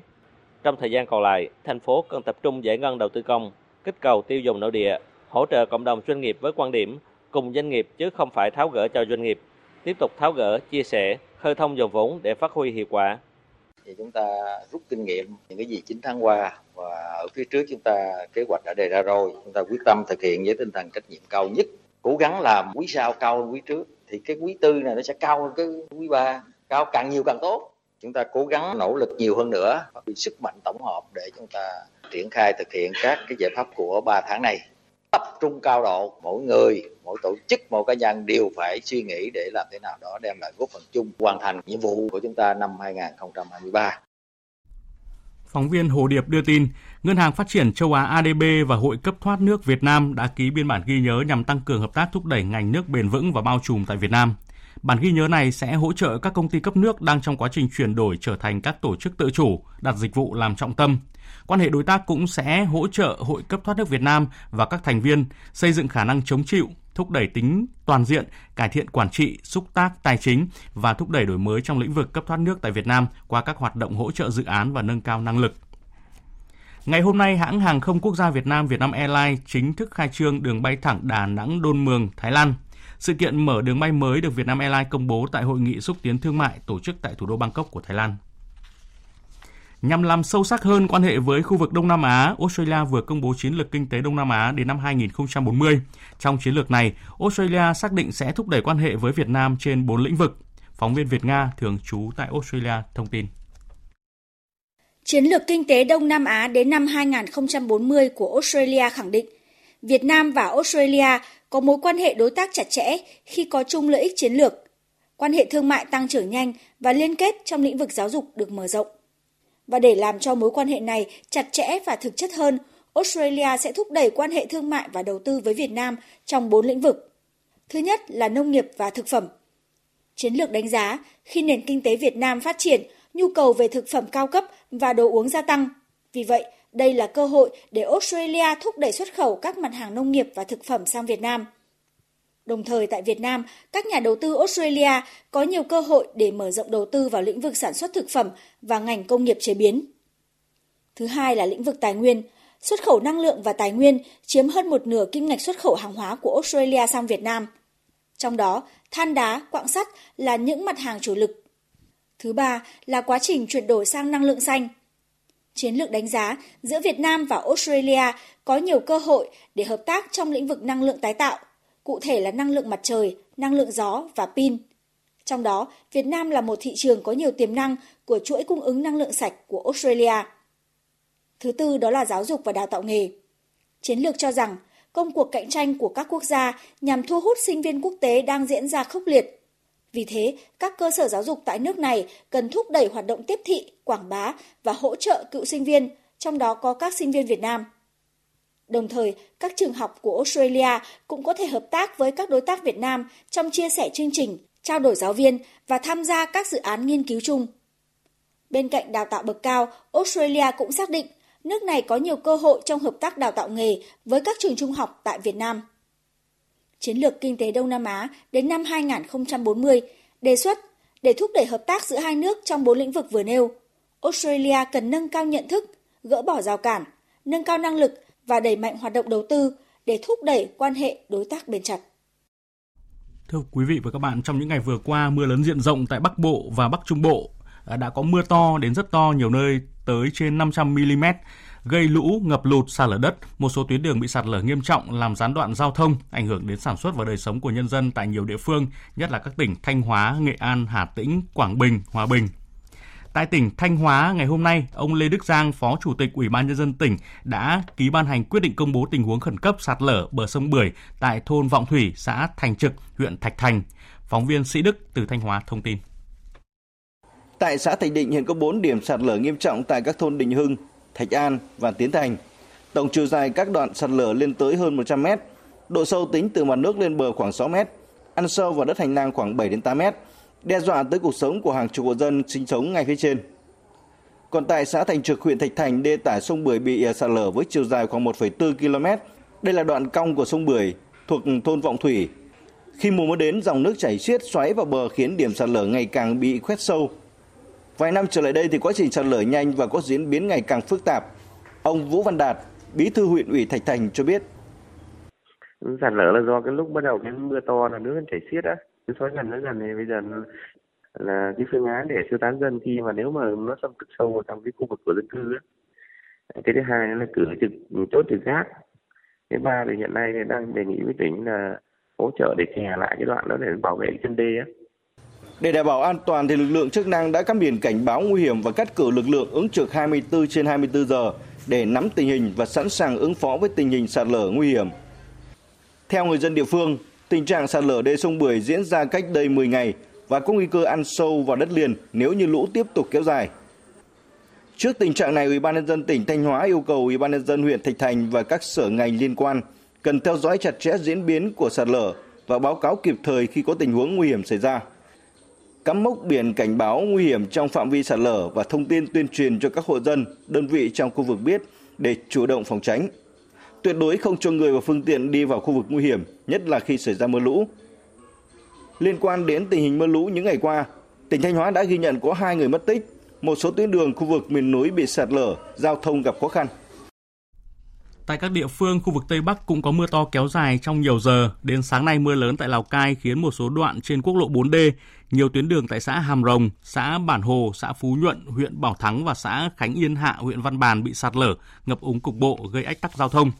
Trong thời gian còn lại, thành phố cần tập trung giải ngân đầu tư công, kích cầu tiêu dùng nội địa, hỗ trợ cộng đồng doanh nghiệp với quan điểm cùng doanh nghiệp chứ không phải tháo gỡ cho doanh nghiệp, tiếp tục tháo gỡ, chia sẻ, khơi thông dòng vốn để phát huy hiệu quả. thì chúng ta rút kinh nghiệm những cái gì 9 tháng qua và ở phía trước chúng ta kế hoạch đã đề ra rồi. Chúng ta quyết tâm thực hiện với tinh thần trách nhiệm cao nhất. Cố gắng làm quý sau cao hơn quý trước. Thì cái quý tư này nó sẽ cao hơn cái quý ba cao càng nhiều càng tốt. Chúng ta cố gắng nỗ lực nhiều hơn nữa vì sức mạnh tổng hợp để chúng ta triển khai thực hiện các cái giải pháp của 3 tháng này tập trung cao độ mỗi người mỗi tổ chức mỗi cá nhân đều phải suy nghĩ để làm thế nào đó đem lại góp phần chung hoàn thành nhiệm vụ của chúng ta năm 2023. Phóng viên Hồ Điệp đưa tin, Ngân hàng Phát triển Châu Á ADB và Hội cấp thoát nước Việt Nam đã ký biên bản ghi nhớ nhằm tăng cường hợp tác thúc đẩy ngành nước bền vững và bao trùm tại Việt Nam. Bản ghi nhớ này sẽ hỗ trợ các công ty cấp nước đang trong quá trình chuyển đổi trở thành các tổ chức tự chủ, đặt dịch vụ làm trọng tâm. Quan hệ đối tác cũng sẽ hỗ trợ Hội cấp thoát nước Việt Nam và các thành viên xây dựng khả năng chống chịu, thúc đẩy tính toàn diện, cải thiện quản trị, xúc tác tài chính và thúc đẩy đổi mới trong lĩnh vực cấp thoát nước tại Việt Nam qua các hoạt động hỗ trợ dự án và nâng cao năng lực. Ngày hôm nay, hãng hàng không quốc gia Việt Nam Vietnam Airlines chính thức khai trương đường bay thẳng Đà Nẵng Đôn Mường, Thái Lan. Sự kiện mở đường bay mới được Vietnam Airlines công bố tại hội nghị xúc tiến thương mại tổ chức tại thủ đô Bangkok của Thái Lan. Nhằm làm sâu sắc hơn quan hệ với khu vực Đông Nam Á, Australia vừa công bố chiến lược kinh tế Đông Nam Á đến năm 2040. Trong chiến lược này, Australia xác định sẽ thúc đẩy quan hệ với Việt Nam trên 4 lĩnh vực. Phóng viên Việt Nga thường trú tại Australia thông tin. Chiến lược kinh tế Đông Nam Á đến năm 2040 của Australia khẳng định Việt Nam và Australia có mối quan hệ đối tác chặt chẽ khi có chung lợi ích chiến lược. Quan hệ thương mại tăng trưởng nhanh và liên kết trong lĩnh vực giáo dục được mở rộng. Và để làm cho mối quan hệ này chặt chẽ và thực chất hơn, Australia sẽ thúc đẩy quan hệ thương mại và đầu tư với Việt Nam trong bốn lĩnh vực. Thứ nhất là nông nghiệp và thực phẩm. Chiến lược đánh giá khi nền kinh tế Việt Nam phát triển, nhu cầu về thực phẩm cao cấp và đồ uống gia tăng. Vì vậy, đây là cơ hội để Australia thúc đẩy xuất khẩu các mặt hàng nông nghiệp và thực phẩm sang Việt Nam. Đồng thời tại Việt Nam, các nhà đầu tư Australia có nhiều cơ hội để mở rộng đầu tư vào lĩnh vực sản xuất thực phẩm và ngành công nghiệp chế biến. Thứ hai là lĩnh vực tài nguyên. Xuất khẩu năng lượng và tài nguyên chiếm hơn một nửa kim ngạch xuất khẩu hàng hóa của Australia sang Việt Nam. Trong đó, than đá, quặng sắt là những mặt hàng chủ lực. Thứ ba là quá trình chuyển đổi sang năng lượng xanh. Chiến lược đánh giá giữa Việt Nam và Australia có nhiều cơ hội để hợp tác trong lĩnh vực năng lượng tái tạo, cụ thể là năng lượng mặt trời, năng lượng gió và pin. Trong đó, Việt Nam là một thị trường có nhiều tiềm năng của chuỗi cung ứng năng lượng sạch của Australia. Thứ tư đó là giáo dục và đào tạo nghề. Chiến lược cho rằng công cuộc cạnh tranh của các quốc gia nhằm thu hút sinh viên quốc tế đang diễn ra khốc liệt. Vì thế, các cơ sở giáo dục tại nước này cần thúc đẩy hoạt động tiếp thị, quảng bá và hỗ trợ cựu sinh viên, trong đó có các sinh viên Việt Nam. Đồng thời, các trường học của Australia cũng có thể hợp tác với các đối tác Việt Nam trong chia sẻ chương trình, trao đổi giáo viên và tham gia các dự án nghiên cứu chung. Bên cạnh đào tạo bậc cao, Australia cũng xác định nước này có nhiều cơ hội trong hợp tác đào tạo nghề với các trường trung học tại Việt Nam. Chiến lược kinh tế Đông Nam Á đến năm 2040 đề xuất để thúc đẩy hợp tác giữa hai nước trong bốn lĩnh vực vừa nêu, Australia cần nâng cao nhận thức, gỡ bỏ rào cản, nâng cao năng lực và đẩy mạnh hoạt động đầu tư để thúc đẩy quan hệ đối tác bền chặt. Thưa quý vị và các bạn, trong những ngày vừa qua, mưa lớn diện rộng tại Bắc Bộ và Bắc Trung Bộ đã có mưa to đến rất to nhiều nơi tới trên 500 mm gây lũ, ngập lụt, sạt lở đất, một số tuyến đường bị sạt lở nghiêm trọng làm gián đoạn giao thông, ảnh hưởng đến sản xuất và đời sống của nhân dân tại nhiều địa phương, nhất là các tỉnh Thanh Hóa, Nghệ An, Hà Tĩnh, Quảng Bình, Hòa Bình. Tại tỉnh Thanh Hóa, ngày hôm nay, ông Lê Đức Giang, Phó Chủ tịch Ủy ban Nhân dân tỉnh đã ký ban hành quyết định công bố tình huống khẩn cấp sạt lở bờ sông Bưởi tại thôn Vọng Thủy, xã Thành Trực, huyện Thạch Thành. Phóng viên Sĩ Đức từ Thanh Hóa thông tin. Tại xã Thành Định hiện có 4 điểm sạt lở nghiêm trọng tại các thôn Định Hưng, Thạch An và Tiến Thành. Tổng chiều dài các đoạn sạt lở lên tới hơn 100 mét, độ sâu tính từ mặt nước lên bờ khoảng 6 mét, ăn sâu vào đất hành lang khoảng 7 đến 8 mét, đe dọa tới cuộc sống của hàng chục hộ dân sinh sống ngay phía trên. Còn tại xã Thành Trực, huyện Thạch Thành, đê tải sông Bưởi bị à, sạt lở với chiều dài khoảng 1,4 km. Đây là đoạn cong của sông Bưởi thuộc thôn Vọng Thủy. Khi mùa mưa đến, dòng nước chảy xiết xoáy vào bờ khiến điểm sạt lở ngày càng bị khoét sâu, Vài năm trở lại đây thì quá trình sạt lở nhanh và có diễn biến ngày càng phức tạp. Ông Vũ Văn Đạt, Bí thư huyện ủy Thạch Thành cho biết. Sạt lở là do cái lúc bắt đầu cái mưa to là nước nó chảy xiết á. Xói gần nó gần thì bây giờ là cái phương án để sơ tán dân khi mà nếu mà nó xâm thực sâu vào trong cái khu vực của dân cư á. cái thứ hai là cử trực chốt trực gác Cái ba thì hiện nay thì đang đề nghị với tỉnh là hỗ trợ để kè lại cái đoạn đó để bảo vệ chân đê á. Để đảm bảo an toàn thì lực lượng chức năng đã cắm biển cảnh báo nguy hiểm và cắt cử lực lượng ứng trực 24 trên 24 giờ để nắm tình hình và sẵn sàng ứng phó với tình hình sạt lở nguy hiểm. Theo người dân địa phương, tình trạng sạt lở đê sông Bưởi diễn ra cách đây 10 ngày và có nguy cơ ăn sâu vào đất liền nếu như lũ tiếp tục kéo dài. Trước tình trạng này, Ủy ban nhân dân tỉnh Thanh Hóa yêu cầu Ủy ban nhân dân huyện Thạch Thành và các sở ngành liên quan cần theo dõi chặt chẽ diễn biến của sạt lở và báo cáo kịp thời khi có tình huống nguy hiểm xảy ra. Cắm mốc biển cảnh báo nguy hiểm trong phạm vi sạt lở và thông tin tuyên truyền cho các hộ dân, đơn vị trong khu vực biết để chủ động phòng tránh. Tuyệt đối không cho người và phương tiện đi vào khu vực nguy hiểm, nhất là khi xảy ra mưa lũ. Liên quan đến tình hình mưa lũ những ngày qua, tỉnh Thanh Hóa đã ghi nhận có hai người mất tích, một số tuyến đường khu vực miền núi bị sạt lở, giao thông gặp khó khăn. Tại các địa phương khu vực Tây Bắc cũng có mưa to kéo dài trong nhiều giờ. Đến sáng nay mưa lớn tại Lào Cai khiến một số đoạn trên quốc lộ 4D, nhiều tuyến đường tại xã Hàm Rồng, xã Bản Hồ, xã Phú Nhuận, huyện Bảo Thắng và xã Khánh Yên Hạ, huyện Văn Bàn bị sạt lở, ngập úng cục bộ gây ách tắc giao thông.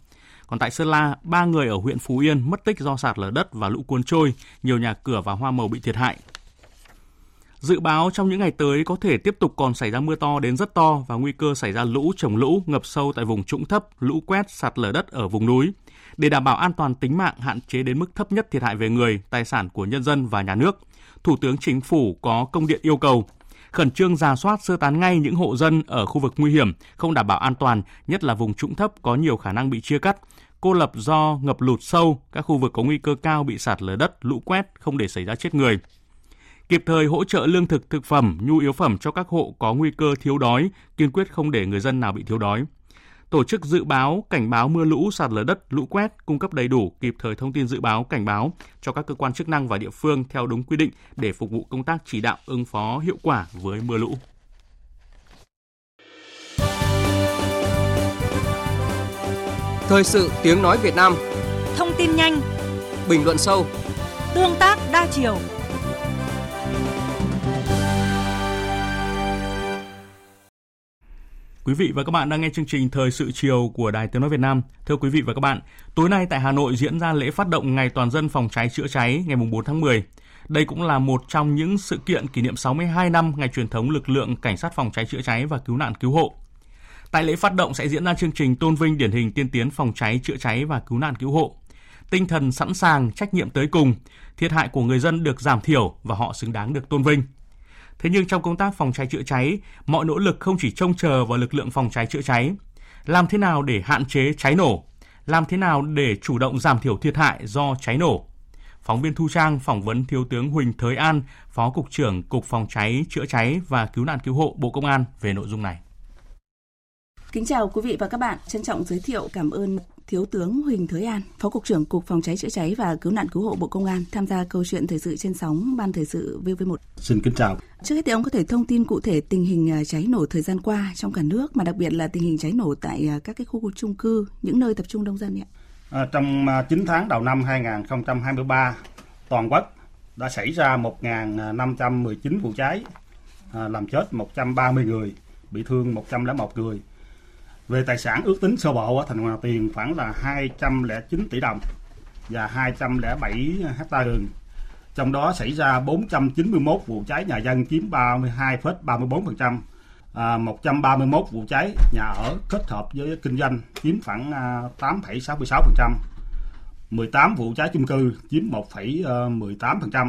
Còn tại Sơn La, ba người ở huyện Phú Yên mất tích do sạt lở đất và lũ cuốn trôi, nhiều nhà cửa và hoa màu bị thiệt hại. Dự báo trong những ngày tới có thể tiếp tục còn xảy ra mưa to đến rất to và nguy cơ xảy ra lũ trồng lũ, ngập sâu tại vùng trũng thấp, lũ quét, sạt lở đất ở vùng núi. Để đảm bảo an toàn tính mạng, hạn chế đến mức thấp nhất thiệt hại về người, tài sản của nhân dân và nhà nước, Thủ tướng Chính phủ có công điện yêu cầu khẩn trương ra soát sơ tán ngay những hộ dân ở khu vực nguy hiểm, không đảm bảo an toàn, nhất là vùng trũng thấp có nhiều khả năng bị chia cắt, cô lập do ngập lụt sâu, các khu vực có nguy cơ cao bị sạt lở đất, lũ quét, không để xảy ra chết người kịp thời hỗ trợ lương thực, thực phẩm, nhu yếu phẩm cho các hộ có nguy cơ thiếu đói, kiên quyết không để người dân nào bị thiếu đói. Tổ chức dự báo, cảnh báo mưa lũ, sạt lở đất, lũ quét, cung cấp đầy đủ, kịp thời thông tin dự báo, cảnh báo cho các cơ quan chức năng và địa phương theo đúng quy định để phục vụ công tác chỉ đạo ứng phó hiệu quả với mưa lũ. Thời sự tiếng nói Việt Nam Thông tin nhanh Bình luận sâu Tương tác đa chiều Quý vị và các bạn đang nghe chương trình Thời sự chiều của Đài Tiếng Nói Việt Nam. Thưa quý vị và các bạn, tối nay tại Hà Nội diễn ra lễ phát động Ngày Toàn dân phòng cháy chữa cháy ngày 4 tháng 10. Đây cũng là một trong những sự kiện kỷ niệm 62 năm ngày truyền thống lực lượng cảnh sát phòng cháy chữa cháy và cứu nạn cứu hộ. Tại lễ phát động sẽ diễn ra chương trình tôn vinh điển hình tiên tiến phòng cháy chữa cháy và cứu nạn cứu hộ. Tinh thần sẵn sàng, trách nhiệm tới cùng, thiệt hại của người dân được giảm thiểu và họ xứng đáng được tôn vinh. Thế nhưng trong công tác phòng cháy chữa cháy, mọi nỗ lực không chỉ trông chờ vào lực lượng phòng cháy chữa cháy. Làm thế nào để hạn chế cháy nổ? Làm thế nào để chủ động giảm thiểu thiệt hại do cháy nổ? Phóng viên Thu Trang phỏng vấn Thiếu tướng Huỳnh Thới An, Phó Cục trưởng Cục Phòng cháy, Chữa cháy và Cứu nạn Cứu hộ Bộ Công an về nội dung này. Kính chào quý vị và các bạn, trân trọng giới thiệu cảm ơn Thiếu tướng Huỳnh Thới An, Phó Cục trưởng Cục Phòng cháy chữa cháy và Cứu nạn Cứu hộ Bộ Công an tham gia câu chuyện thời sự trên sóng Ban Thời sự VV1. Xin kính chào. Trước hết thì ông có thể thông tin cụ thể tình hình à, cháy nổ thời gian qua trong cả nước mà đặc biệt là tình hình cháy nổ tại à, các cái khu chung cư, những nơi tập trung đông dân ạ. À, trong 9 tháng đầu năm 2023, toàn quốc đã xảy ra 1.519 vụ cháy, à, làm chết 130 người, bị thương 101 người về tài sản ước tính sơ bộ thành Hòa tiền khoảng là 209 tỷ đồng và 207 hecta rừng. Trong đó xảy ra 491 vụ cháy nhà dân chiếm 32,34%, 131 à, vụ cháy nhà ở kết hợp với kinh doanh chiếm khoảng à, 8,66%, 18 vụ cháy chung cư chiếm 1,18%. Ờ,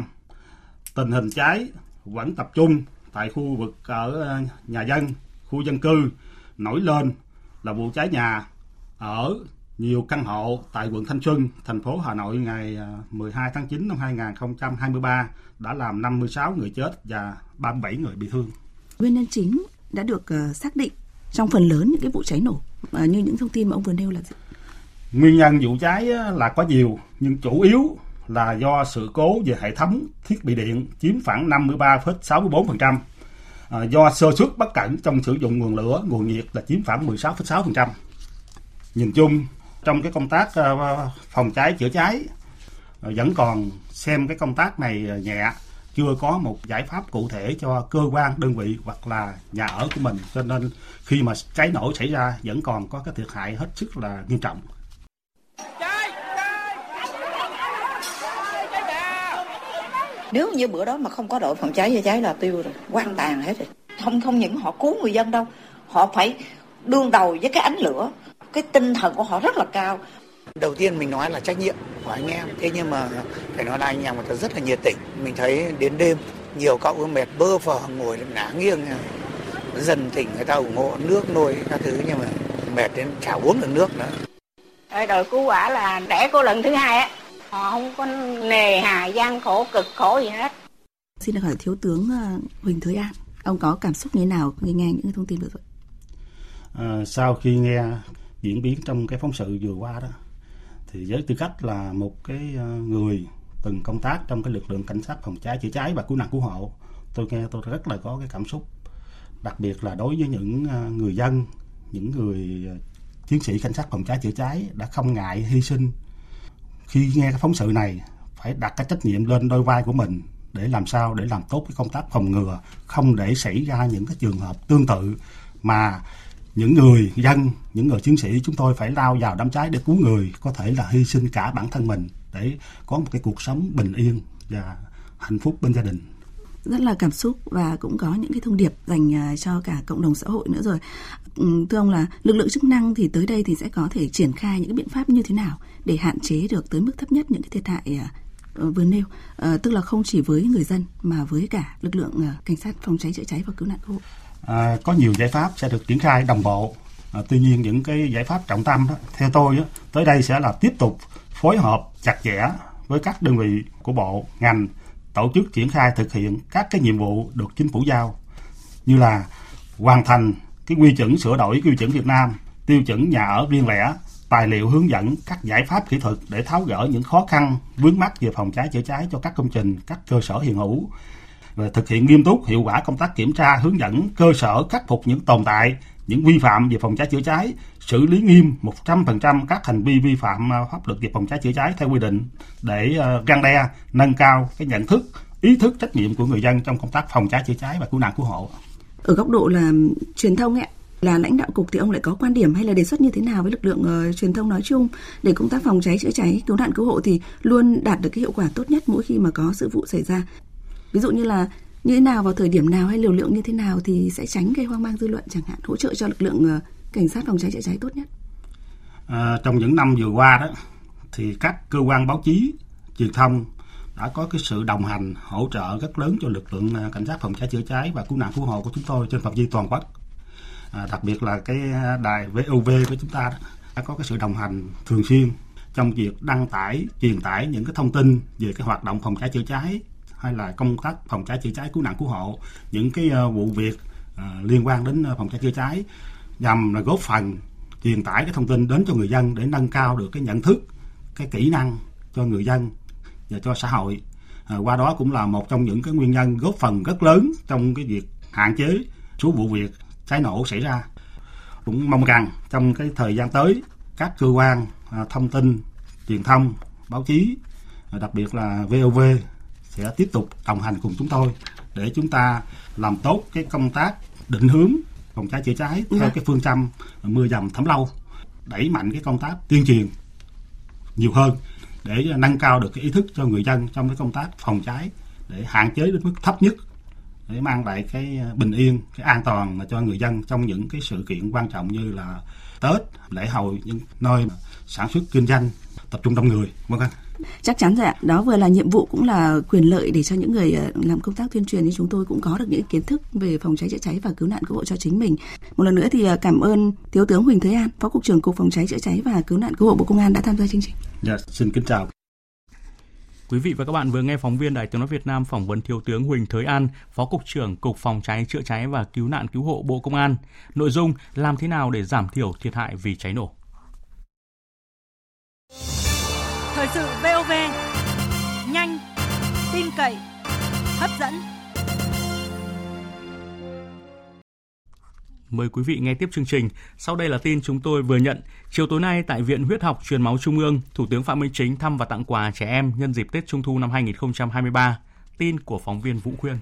Tình hình cháy vẫn tập trung tại khu vực ở à, nhà dân, khu dân cư nổi lên là vụ cháy nhà ở nhiều căn hộ tại quận Thanh Xuân, thành phố Hà Nội ngày 12 à, tháng 9 năm 2023 đã làm 56 người chết và 37 người bị thương. Nguyên nhân chính đã được uh, xác định trong phần lớn những cái vụ cháy nổ uh, như những thông tin mà ông vừa nêu là gì? Nguyên nhân vụ cháy là có nhiều nhưng chủ yếu là do sự cố về hệ thống thiết bị điện chiếm khoảng 53,64%. À, do sơ suất bất cẩn trong sử dụng nguồn lửa, nguồn nhiệt là chiếm khoảng 16,6%. Nhìn chung, trong cái công tác ờ, phòng cháy chữa cháy ờ, vẫn còn xem cái công tác này nhẹ chưa có một giải pháp cụ thể cho cơ quan đơn vị hoặc là nhà ở của mình cho nên khi mà cháy nổ xảy ra vẫn còn có cái thiệt hại hết sức là nghiêm trọng Nếu như bữa đó mà không có đội phòng cháy chữa cháy là tiêu rồi, quan tàn hết rồi. Không không những họ cứu người dân đâu, họ phải đương đầu với cái ánh lửa. Cái tinh thần của họ rất là cao. Đầu tiên mình nói là trách nhiệm của anh em, thế nhưng mà phải nói là anh em người ta rất là nhiệt tình. Mình thấy đến đêm nhiều cậu cứ mệt bơ phờ ngồi ngả nghiêng dần tỉnh người ta ủng hộ nước nôi các thứ nhưng mà mệt đến chả uống được nước nữa. Đội cứu hỏa là đẻ cô lần thứ hai á, họ không có nề hà gian khổ cực khổ gì hết. Xin được hỏi thiếu tướng ờ, Huỳnh Thới An ông có cảm xúc như thế nào khi nghe những thông tin vừa rồi? À, sau khi nghe diễn biến trong cái phóng sự vừa qua đó thì với tư cách là một cái ờ, người từng công tác trong cái lực lượng cảnh sát phòng cháy chữa cháy và cứu nạn cứu hộ tôi nghe tôi rất là có cái cảm xúc. Đặc biệt là đối với những người dân những người chiến sĩ cảnh sát phòng cháy chữa cháy đã không ngại hy sinh khi nghe cái phóng sự này, phải đặt cái trách nhiệm lên đôi vai của mình để làm sao để làm tốt cái công tác phòng ngừa, không để xảy ra những cái trường hợp tương tự mà những người dân, những người chiến sĩ chúng tôi phải lao vào đám cháy để cứu người, có thể là hy sinh cả bản thân mình để có một cái cuộc sống bình yên và hạnh phúc bên gia đình rất là cảm xúc và cũng có những cái thông điệp dành à, cho cả cộng đồng xã hội nữa rồi. Ừ, thưa ông là lực lượng chức năng thì tới đây thì sẽ có thể triển khai những cái biện pháp như thế nào để hạn chế được tới mức thấp nhất những cái thiệt hại à, ờ, vừa nêu? Ờ, tức là không chỉ với người dân mà với cả lực lượng à, cảnh sát phòng cháy chữa cháy và cứu nạn cứu hộ. À, có nhiều giải pháp sẽ được triển khai đồng bộ. À, tuy nhiên những cái giải pháp trọng tâm đó theo tôi đó, tới đây sẽ là tiếp tục phối hợp chặt chẽ với các đơn vị của bộ ngành tổ chức triển khai thực hiện các cái nhiệm vụ được chính phủ giao như là hoàn thành cái quy chuẩn sửa đổi quy chuẩn Việt Nam, tiêu chuẩn nhà ở riêng lẻ, tài liệu hướng dẫn các giải pháp kỹ thuật để tháo gỡ những khó khăn vướng mắt về phòng cháy chữa cháy cho các công trình, các cơ sở hiện hữu và thực hiện nghiêm túc hiệu quả công tác kiểm tra hướng dẫn cơ sở khắc phục những tồn tại những vi phạm về phòng cháy chữa cháy, xử lý nghiêm 100% các hành vi vi phạm à, pháp luật về phòng cháy chữa cháy theo quy định để à, găng đe, nâng cao cái nhận thức, ý thức trách nhiệm của người dân trong công tác phòng cháy chữa cháy và cứu nạn cứu hộ. Ở góc độ là truyền thông ấy, là lãnh đạo cục thì ông lại có quan điểm hay là đề xuất như thế nào với lực lượng uh, truyền thông nói chung để công tác phòng cháy chữa cháy cứu nạn cứu hộ thì luôn đạt được cái hiệu quả tốt nhất mỗi khi mà có sự vụ xảy ra ví dụ như là như thế nào vào thời điểm nào hay liều lượng như thế nào thì sẽ tránh gây hoang mang dư luận chẳng hạn hỗ trợ cho lực lượng ờ, cảnh sát phòng cháy chữa cháy tốt nhất? À, trong những năm vừa qua đó thì các cơ quan báo chí truyền thông đã có cái sự đồng hành hỗ trợ rất lớn cho lực lượng ờ, cảnh sát phòng cháy chữa cháy và cứu nạn cứu hộ của chúng tôi trên phạm vi toàn quốc. À, đặc biệt là cái đài VOV của chúng ta đó, đã có cái sự đồng hành thường xuyên trong việc đăng tải truyền tải những cái thông tin về cái hoạt động phòng cháy chữa cháy hay là công tác phòng cháy chữa cháy cứu nạn cứu hộ những cái uh, vụ việc uh, liên quan đến uh, phòng cháy chữa cháy nhằm là góp phần truyền tải cái thông tin đến cho người dân để nâng cao được cái nhận thức cái kỹ năng cho người dân và cho xã hội. À, qua đó cũng là một trong những cái nguyên nhân góp phần rất lớn trong cái việc hạn chế số vụ việc cháy nổ xảy ra. Cũng mong rằng trong cái thời gian tới các cơ quan à, thông tin truyền thông báo chí à, đặc biệt là VOV sẽ tiếp tục đồng hành cùng chúng tôi để chúng ta làm tốt cái công tác định hướng phòng cháy chữa cháy theo dạ. cái phương châm mưa dầm thấm lâu đẩy mạnh cái công tác tuyên truyền nhiều hơn để nâng cao được cái ý thức cho người dân trong cái công tác phòng cháy để hạn chế đến mức thấp nhất để mang lại cái bình yên cái an toàn cho người dân trong những cái sự kiện quan trọng như là Tết lễ hội những nơi sản xuất kinh doanh tập trung đông người vân vân chắc chắn rồi ạ. Đó vừa là nhiệm vụ cũng là quyền lợi để cho những người ờ, làm công tác tuyên truyền như chúng tôi cũng có được những kiến thức về phòng cháy chữa cháy và cứu nạn cứu hộ cho chính mình. Một lần nữa thì ờ, cảm ơn thiếu tướng Huỳnh Thế An phó cục trưởng cục phòng cháy chữa cháy và cứu nạn cứu hộ bộ công an đã tham gia chương trình. Dạ xin kính chào. Quý vị và các bạn vừa nghe phóng viên Đài Tiếng nói Việt Nam phỏng vấn thiếu tướng Huỳnh Thới An, Phó cục trưởng Cục Phòng cháy chữa cháy và Cứu nạn cứu hộ Bộ Công an. Nội dung làm thế nào để giảm thiểu thiệt hại vì cháy nổ. Thời sự VOV nhanh, tin cậy, hấp dẫn. Mời quý vị nghe tiếp chương trình. Sau đây là tin chúng tôi vừa nhận. Chiều tối nay tại Viện Huyết học Truyền máu Trung ương, Thủ tướng Phạm Minh Chính thăm và tặng quà trẻ em nhân dịp Tết Trung thu năm 2023. Tin của phóng viên Vũ Khuyên.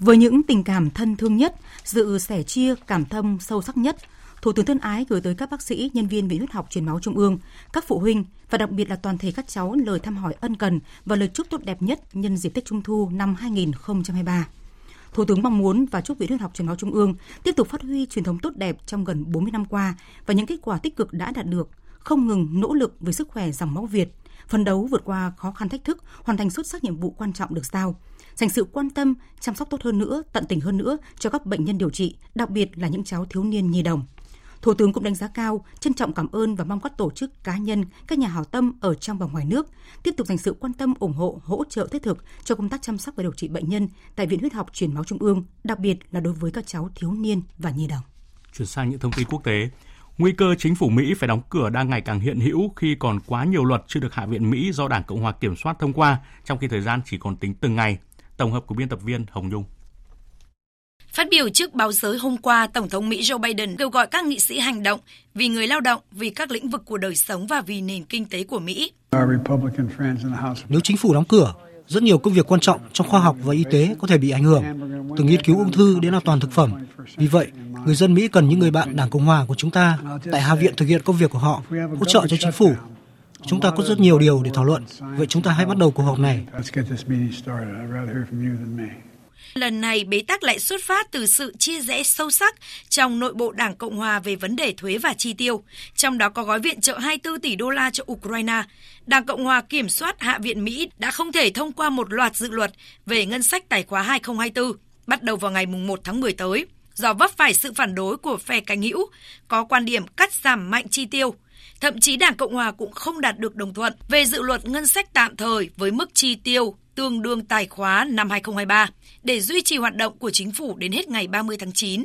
Với những tình cảm thân thương nhất, sự sẻ chia, cảm thông sâu sắc nhất, Thủ tướng thân ái gửi tới các bác sĩ, nhân viên Viện huyết học truyền máu Trung ương, các phụ huynh và đặc biệt là toàn thể các cháu lời thăm hỏi ân cần và lời chúc tốt đẹp nhất nhân dịp Tết Trung thu năm 2023. Thủ tướng mong muốn và chúc Viện huyết học truyền máu Trung ương tiếp tục phát huy truyền thống tốt đẹp trong gần 40 năm qua và những kết quả tích cực đã đạt được, không ngừng nỗ lực về sức khỏe dòng máu Việt, phấn đấu vượt qua khó khăn thách thức, hoàn thành xuất sắc nhiệm vụ quan trọng được giao, dành sự quan tâm, chăm sóc tốt hơn nữa, tận tình hơn nữa cho các bệnh nhân điều trị, đặc biệt là những cháu thiếu niên nhi đồng. Thủ tướng cũng đánh giá cao, trân trọng cảm ơn và mong các tổ chức cá nhân, các nhà hảo tâm ở trong và ngoài nước tiếp tục dành sự quan tâm, ủng hộ, hỗ trợ thiết thực cho công tác chăm sóc và điều trị bệnh nhân tại Viện Huyết học Truyền máu Trung ương, đặc biệt là đối với các cháu thiếu niên và nhi đồng. Chuyển sang những thông tin quốc tế. Nguy cơ chính phủ Mỹ phải đóng cửa đang ngày càng hiện hữu khi còn quá nhiều luật chưa được Hạ viện Mỹ do Đảng Cộng hòa kiểm soát thông qua, trong khi thời gian chỉ còn tính từng ngày. Tổng hợp của biên tập viên Hồng Nhung. Phát biểu trước báo giới hôm qua, Tổng thống Mỹ Joe Biden kêu gọi các nghị sĩ hành động vì người lao động, vì các lĩnh vực của đời sống và vì nền kinh tế của Mỹ. Nếu chính phủ đóng cửa, rất nhiều công việc quan trọng trong khoa học và y tế có thể bị ảnh hưởng, từ nghiên cứu ung thư đến an toàn thực phẩm. Vì vậy, người dân Mỹ cần những người bạn Đảng Cộng hòa của chúng ta tại Hạ viện thực hiện công việc của họ, hỗ trợ cho chính phủ. Chúng ta có rất nhiều điều để thảo luận, vậy chúng ta hãy bắt đầu cuộc họp này. Lần này bế tắc lại xuất phát từ sự chia rẽ sâu sắc trong nội bộ Đảng Cộng hòa về vấn đề thuế và chi tiêu, trong đó có gói viện trợ 24 tỷ đô la cho Ukraine. Đảng Cộng hòa kiểm soát Hạ viện Mỹ đã không thể thông qua một loạt dự luật về ngân sách tài khóa 2024 bắt đầu vào ngày 1 tháng 10 tới, do vấp phải sự phản đối của phe cánh hữu, có quan điểm cắt giảm mạnh chi tiêu. Thậm chí Đảng Cộng hòa cũng không đạt được đồng thuận về dự luật ngân sách tạm thời với mức chi tiêu tương đương tài khóa năm 2023 để duy trì hoạt động của chính phủ đến hết ngày 30 tháng 9.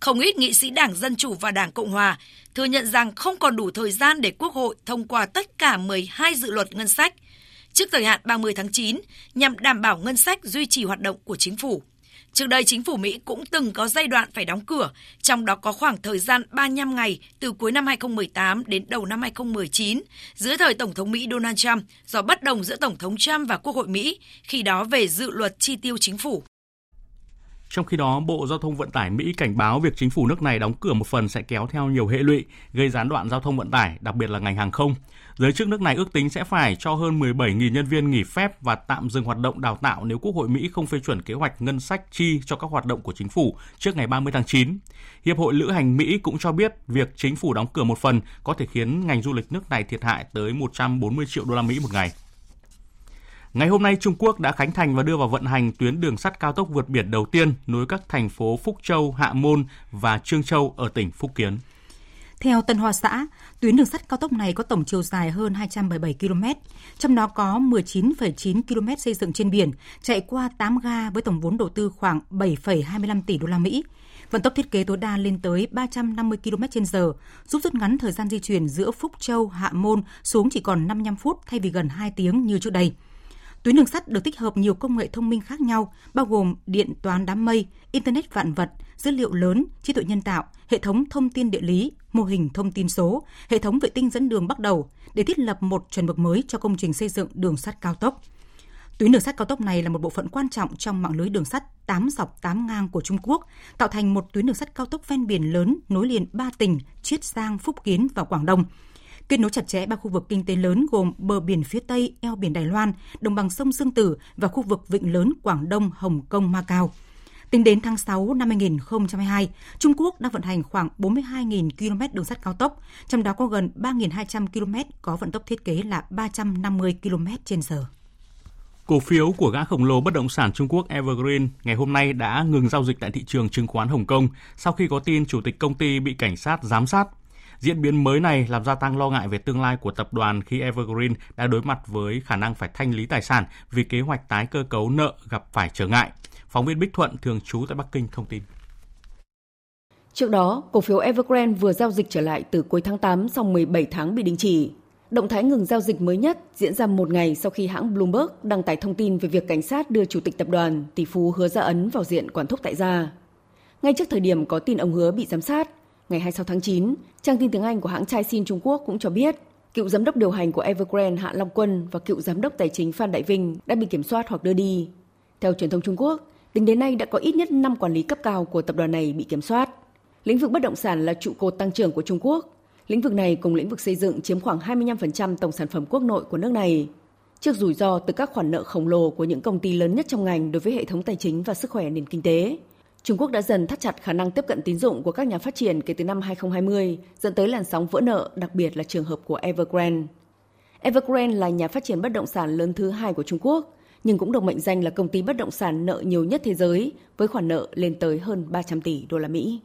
Không ít nghị sĩ Đảng Dân Chủ và Đảng Cộng Hòa thừa nhận rằng không còn đủ thời gian để Quốc hội thông qua tất cả 12 dự luật ngân sách trước thời hạn 30 tháng 9 nhằm đảm bảo ngân sách duy trì hoạt động của chính phủ. Trước đây, chính phủ Mỹ cũng từng có giai đoạn phải đóng cửa, trong đó có khoảng thời gian 35 ngày từ cuối năm 2018 đến đầu năm 2019, dưới thời Tổng thống Mỹ Donald Trump, do bất đồng giữa Tổng thống Trump và Quốc hội Mỹ, khi đó về dự luật chi tiêu chính phủ. Trong khi đó, Bộ Giao thông Vận tải Mỹ cảnh báo việc chính phủ nước này đóng cửa một phần sẽ kéo theo nhiều hệ lụy, gây gián đoạn giao thông vận tải, đặc biệt là ngành hàng không. Giới chức nước này ước tính sẽ phải cho hơn 17.000 nhân viên nghỉ phép và tạm dừng hoạt động đào tạo nếu Quốc hội Mỹ không phê chuẩn kế hoạch ngân sách chi cho các hoạt động của chính phủ trước ngày 30 tháng 9. Hiệp hội Lữ hành Mỹ cũng cho biết việc chính phủ đóng cửa một phần có thể khiến ngành du lịch nước này thiệt hại tới 140 triệu đô la Mỹ một ngày. Ngày hôm nay, Trung Quốc đã khánh thành và đưa vào vận hành tuyến đường sắt cao tốc vượt biển đầu tiên nối các thành phố Phúc Châu, Hạ Môn và Trương Châu ở tỉnh Phúc Kiến. Theo Tân Hoa Xã, tuyến đường sắt cao tốc này có tổng chiều dài hơn 277 km, trong đó có 19,9 km xây dựng trên biển, chạy qua 8 ga với tổng vốn đầu tư khoảng 7,25 tỷ đô la Mỹ. Vận tốc thiết kế tối đa lên tới 350 km/h, giúp rút ngắn thời gian di chuyển giữa Phúc Châu, Hạ Môn xuống chỉ còn 55 phút thay vì gần 2 tiếng như trước đây. Tuyến đường sắt được tích hợp nhiều công nghệ thông minh khác nhau, bao gồm điện toán đám mây, internet vạn vật, dữ liệu lớn, trí tuệ nhân tạo, hệ thống thông tin địa lý, mô hình thông tin số, hệ thống vệ tinh dẫn đường bắt đầu để thiết lập một chuẩn mực mới cho công trình xây dựng đường sắt cao tốc. Tuyến đường sắt cao tốc này là một bộ phận quan trọng trong mạng lưới đường sắt 8 dọc 8 ngang của Trung Quốc, tạo thành một tuyến đường sắt cao tốc ven biển lớn nối liền ba tỉnh Chiết Giang, Phúc Kiến và Quảng Đông – kết nối chặt chẽ ba khu vực kinh tế lớn gồm bờ biển phía Tây, eo biển Đài Loan, đồng bằng sông Dương Tử và khu vực vịnh lớn Quảng Đông, Hồng Kông, Macau. Tính đến tháng 6 năm 2022, Trung Quốc đang vận hành khoảng 42.000 km đường sắt cao tốc, trong đó có gần 3.200 km có vận tốc thiết kế là 350 km/h. Cổ phiếu của gã khổng lồ bất động sản Trung Quốc Evergreen ngày hôm nay đã ngừng giao dịch tại thị trường chứng khoán Hồng Kông sau khi có tin chủ tịch công ty bị cảnh sát giám sát Diễn biến mới này làm gia tăng lo ngại về tương lai của tập đoàn khi Evergreen đã đối mặt với khả năng phải thanh lý tài sản vì kế hoạch tái cơ cấu nợ gặp phải trở ngại. Phóng viên Bích Thuận thường trú tại Bắc Kinh thông tin. Trước đó, cổ phiếu Evergrande vừa giao dịch trở lại từ cuối tháng 8 sau 17 tháng bị đình chỉ. Động thái ngừng giao dịch mới nhất diễn ra một ngày sau khi hãng Bloomberg đăng tải thông tin về việc cảnh sát đưa chủ tịch tập đoàn tỷ phú Hứa Gia Ấn vào diện quản thúc tại gia. Ngay trước thời điểm có tin ông Hứa bị giám sát, Ngày 26 tháng 9, trang tin tiếng Anh của hãng Caixin Trung Quốc cũng cho biết, cựu giám đốc điều hành của Evergrande Hạ Long Quân và cựu giám đốc tài chính Phan Đại Vinh đã bị kiểm soát hoặc đưa đi. Theo truyền thông Trung Quốc, tính đến nay đã có ít nhất 5 quản lý cấp cao của tập đoàn này bị kiểm soát. Lĩnh vực bất động sản là trụ cột tăng trưởng của Trung Quốc. Lĩnh vực này cùng lĩnh vực xây dựng chiếm khoảng 25% tổng sản phẩm quốc nội của nước này. Trước rủi ro từ các khoản nợ khổng lồ của những công ty lớn nhất trong ngành đối với hệ thống tài chính và sức khỏe nền kinh tế, Trung Quốc đã dần thắt chặt khả năng tiếp cận tín dụng của các nhà phát triển kể từ năm 2020, dẫn tới làn sóng vỡ nợ, đặc biệt là trường hợp của Evergrande. Evergrande là nhà phát triển bất động sản lớn thứ hai của Trung Quốc, nhưng cũng được mệnh danh là công ty bất động sản nợ nhiều nhất thế giới với khoản nợ lên tới hơn 300 tỷ đô la Mỹ.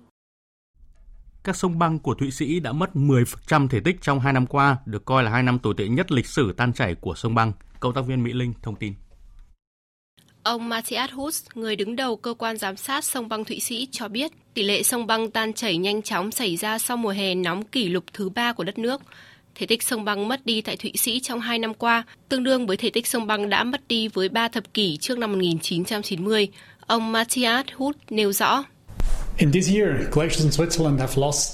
Các sông băng của Thụy Sĩ đã mất 10% thể tích trong hai năm qua, được coi là hai năm tồi tệ nhất lịch sử tan chảy của sông băng. Cộng tác viên Mỹ Linh thông tin. Ông Matthias Hus, người đứng đầu cơ quan giám sát sông băng Thụy Sĩ cho biết tỷ lệ sông băng tan chảy nhanh chóng xảy ra sau mùa hè nóng kỷ lục thứ ba của đất nước. Thể tích sông băng mất đi tại Thụy Sĩ trong hai năm qua, tương đương với thể tích sông băng đã mất đi với ba thập kỷ trước năm 1990. Ông Matthias Hut nêu rõ.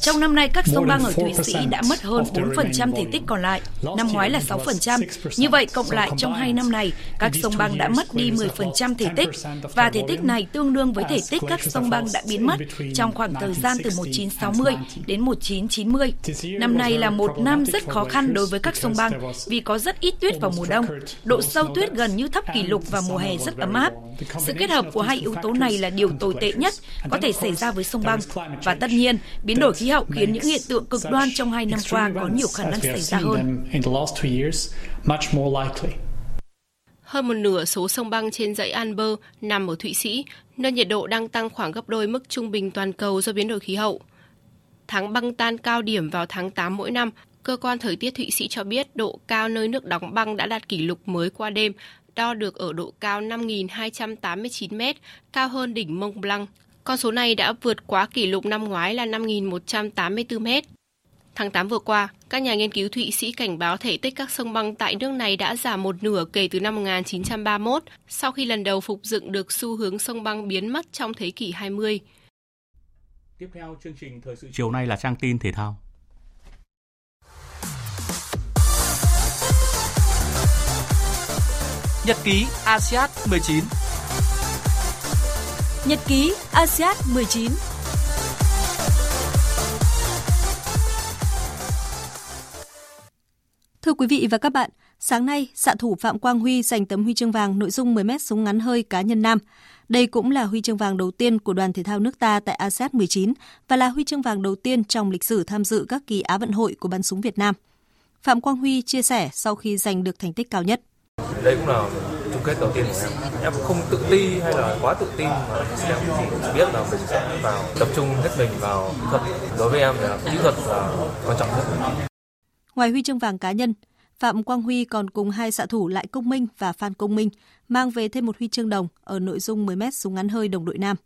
Trong năm nay, các sông băng ở Thụy Sĩ đã mất hơn 4% thể tích còn lại, năm ngoái là 6%. Như vậy, cộng lại trong hai năm này, các sông băng đã mất đi 10% thể tích, và thể tích này tương đương với thể tích các sông băng đã biến mất trong khoảng thời gian từ 1960 đến 1990. Năm nay là một năm rất khó khăn đối với các sông băng vì có rất ít tuyết vào mùa đông. Độ sâu tuyết gần như thấp kỷ lục và mùa hè rất ấm áp. Sự kết hợp của hai yếu tố này là điều tồi tệ nhất có thể xảy ra với sông băng. Và tất nhiên, biến đổi khí hậu khiến những hiện tượng cực đoan trong hai năm qua có nhiều khả năng xảy ra hơn. Hơn một nửa số sông băng trên dãy Alper nằm ở Thụy Sĩ, nơi nhiệt độ đang tăng khoảng gấp đôi mức trung bình toàn cầu do biến đổi khí hậu. Tháng băng tan cao điểm vào tháng 8 mỗi năm, cơ quan thời tiết Thụy Sĩ cho biết độ cao nơi nước đóng băng đã đạt kỷ lục mới qua đêm, đo được ở độ cao 5.289 m, cao hơn đỉnh Mont Blanc. Con số này đã vượt quá kỷ lục năm ngoái là 5.184 mét. Tháng 8 vừa qua, các nhà nghiên cứu Thụy Sĩ cảnh báo thể tích các sông băng tại nước này đã giảm một nửa kể từ năm 1931, sau khi lần đầu phục dựng được xu hướng sông băng biến mất trong thế kỷ 20. Tiếp theo chương trình thời sự chiều nay là trang tin thể thao. Nhật ký ASEAN 19 Nhật ký ASEAN 19 Thưa quý vị và các bạn, sáng nay, xạ thủ Phạm Quang Huy giành tấm huy chương vàng nội dung 10m súng ngắn hơi cá nhân nam. Đây cũng là huy chương vàng đầu tiên của đoàn thể thao nước ta tại ASEAN 19 và là huy chương vàng đầu tiên trong lịch sử tham dự các kỳ Á vận hội của bắn súng Việt Nam. Phạm Quang Huy chia sẻ sau khi giành được thành tích cao nhất. Đây cũng là chung kết đầu tiên của em. Em không tự ti hay là quá tự tin mà em chỉ biết là mình sẽ vào tập trung hết mình vào kỹ thuật. Đối với em là kỹ thuật là quan trọng nhất. Ngoài huy chương vàng cá nhân, Phạm Quang Huy còn cùng hai xạ thủ Lại Công Minh và Phan Công Minh mang về thêm một huy chương đồng ở nội dung 10m súng ngắn hơi đồng đội nam.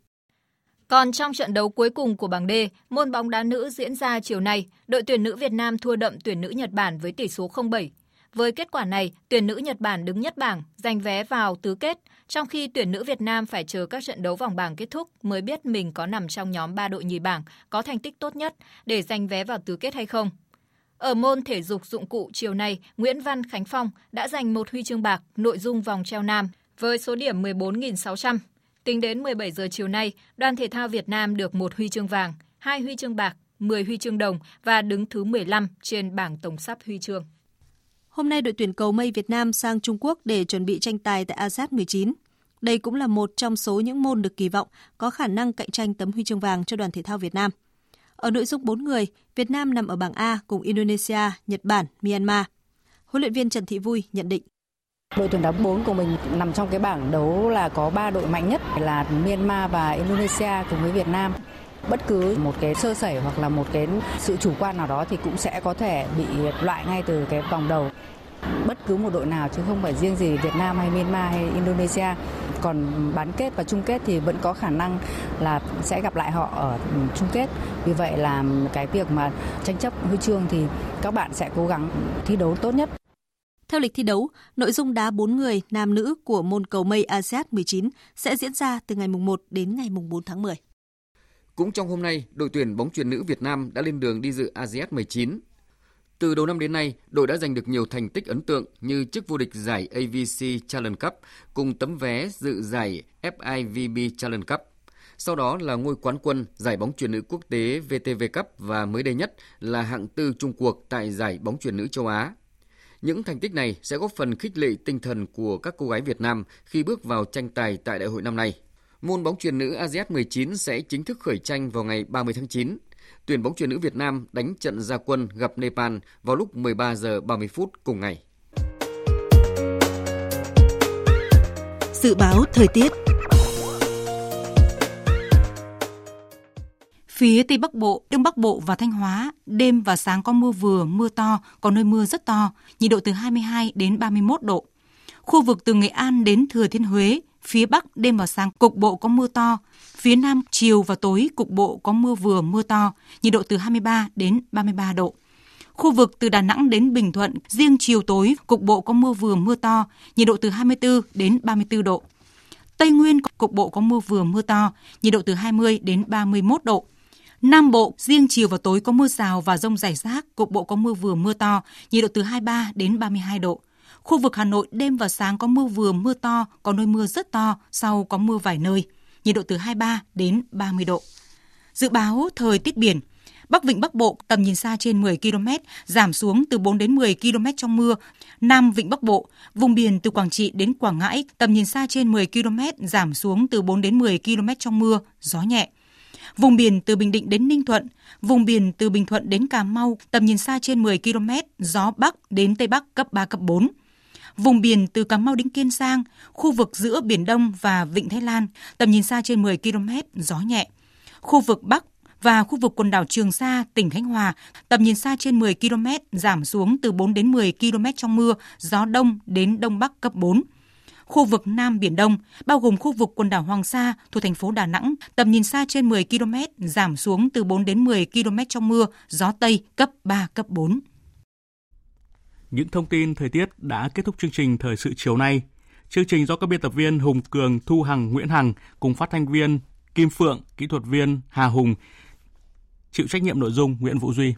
Còn trong trận đấu cuối cùng của bảng D, môn bóng đá nữ diễn ra chiều nay, đội tuyển nữ Việt Nam thua đậm tuyển nữ Nhật Bản với tỷ số 0-7. Với kết quả này, tuyển nữ Nhật Bản đứng nhất bảng, giành vé vào tứ kết, trong khi tuyển nữ Việt Nam phải chờ các trận đấu vòng bảng kết thúc mới biết mình có nằm trong nhóm 3 đội nhì bảng có thành tích tốt nhất để giành vé vào tứ kết hay không. Ở môn thể dục dụng cụ chiều nay, Nguyễn Văn Khánh Phong đã giành một huy chương bạc nội dung vòng treo nam với số điểm 14.600. Tính đến 17 giờ chiều nay, đoàn thể thao Việt Nam được một huy chương vàng, hai huy chương bạc, 10 huy chương đồng và đứng thứ 15 trên bảng tổng sắp huy chương. Hôm nay đội tuyển cầu mây Việt Nam sang Trung Quốc để chuẩn bị tranh tài tại ASEAN 19. Đây cũng là một trong số những môn được kỳ vọng có khả năng cạnh tranh tấm huy chương vàng cho đoàn thể thao Việt Nam. Ở nội dung 4 người, Việt Nam nằm ở bảng A cùng Indonesia, Nhật Bản, Myanmar. Huấn luyện viên Trần Thị Vui nhận định. Đội tuyển đá 4 của mình nằm trong cái bảng đấu là có 3 đội mạnh nhất là Myanmar và Indonesia cùng với Việt Nam. Bất cứ một cái sơ sẩy hoặc là một cái sự chủ quan nào đó thì cũng sẽ có thể bị loại ngay từ cái vòng đầu bất cứ một đội nào chứ không phải riêng gì Việt Nam hay Myanmar hay Indonesia. Còn bán kết và chung kết thì vẫn có khả năng là sẽ gặp lại họ ở chung kết. Vì vậy là cái việc mà tranh chấp huy chương thì các bạn sẽ cố gắng thi đấu tốt nhất. Theo lịch thi đấu, nội dung đá 4 người nam nữ của môn cầu mây ASEAN 19 sẽ diễn ra từ ngày mùng 1 đến ngày mùng 4 tháng 10. Cũng trong hôm nay, đội tuyển bóng chuyền nữ Việt Nam đã lên đường đi dự ASEAN 19 Từ đầu năm đến nay, đội đã giành được nhiều thành tích ấn tượng như chức vô địch giải AVC Challenge Cup cùng tấm vé dự giải FIVB Challenge Cup. Sau đó là ngôi quán quân giải bóng chuyền nữ quốc tế VTV Cup và mới đây nhất là hạng tư Trung cuộc tại giải bóng chuyền nữ châu Á. Những thành tích này sẽ góp phần khích lệ tinh thần của các cô gái Việt Nam khi bước vào tranh tài tại đại hội năm nay. Môn bóng chuyền nữ ASEAN 19 sẽ chính thức khởi tranh vào ngày 30 tháng 9. Tuyển bóng chuyền nữ Việt Nam đánh trận gia quân gặp Nepal vào lúc 13 giờ 30 phút cùng ngày. Dự báo thời tiết Phía Tây Bắc Bộ, Đông Bắc Bộ và Thanh Hóa, đêm và sáng có mưa vừa, mưa to, có nơi mưa rất to, nhiệt độ từ 22 đến 31 độ. Khu vực từ Nghệ An đến Thừa Thiên Huế, phía Bắc đêm và sáng cục bộ có mưa to, phía Nam chiều và tối cục bộ có mưa vừa, mưa to, nhiệt độ từ 23 đến 33 độ. Khu vực từ Đà Nẵng đến Bình Thuận, riêng chiều tối cục bộ có mưa vừa, mưa to, nhiệt độ từ 24 đến 34 độ. Tây Nguyên cục bộ có mưa vừa, mưa to, nhiệt độ từ 20 đến 31 độ. Nam Bộ, riêng chiều và tối có mưa rào và rông rải rác, cục bộ có mưa vừa mưa to, nhiệt độ từ 23 đến 32 độ. Khu vực Hà Nội đêm và sáng có mưa vừa mưa to, có nơi mưa rất to, sau có mưa vài nơi, nhiệt độ từ 23 đến 30 độ. Dự báo thời tiết biển, Bắc Vịnh Bắc Bộ tầm nhìn xa trên 10 km, giảm xuống từ 4 đến 10 km trong mưa. Nam Vịnh Bắc Bộ, vùng biển từ Quảng Trị đến Quảng Ngãi tầm nhìn xa trên 10 km, giảm xuống từ 4 đến 10 km trong mưa, gió nhẹ. Vùng biển từ Bình Định đến Ninh Thuận, vùng biển từ Bình Thuận đến Cà Mau, tầm nhìn xa trên 10 km, gió Bắc đến Tây Bắc cấp 3, cấp 4. Vùng biển từ Cà Mau đến Kiên Giang, khu vực giữa Biển Đông và Vịnh Thái Lan, tầm nhìn xa trên 10 km, gió nhẹ. Khu vực Bắc và khu vực quần đảo Trường Sa, tỉnh Khánh Hòa, tầm nhìn xa trên 10 km, giảm xuống từ 4 đến 10 km trong mưa, gió đông đến đông bắc cấp 4 khu vực Nam Biển Đông, bao gồm khu vực quần đảo Hoàng Sa thuộc thành phố Đà Nẵng, tầm nhìn xa trên 10 km, giảm xuống từ 4 đến 10 km trong mưa, gió Tây cấp 3, cấp 4. Những thông tin thời tiết đã kết thúc chương trình Thời sự chiều nay. Chương trình do các biên tập viên Hùng Cường, Thu Hằng, Nguyễn Hằng cùng phát thanh viên Kim Phượng, kỹ thuật viên Hà Hùng, chịu trách nhiệm nội dung Nguyễn Vũ Duy.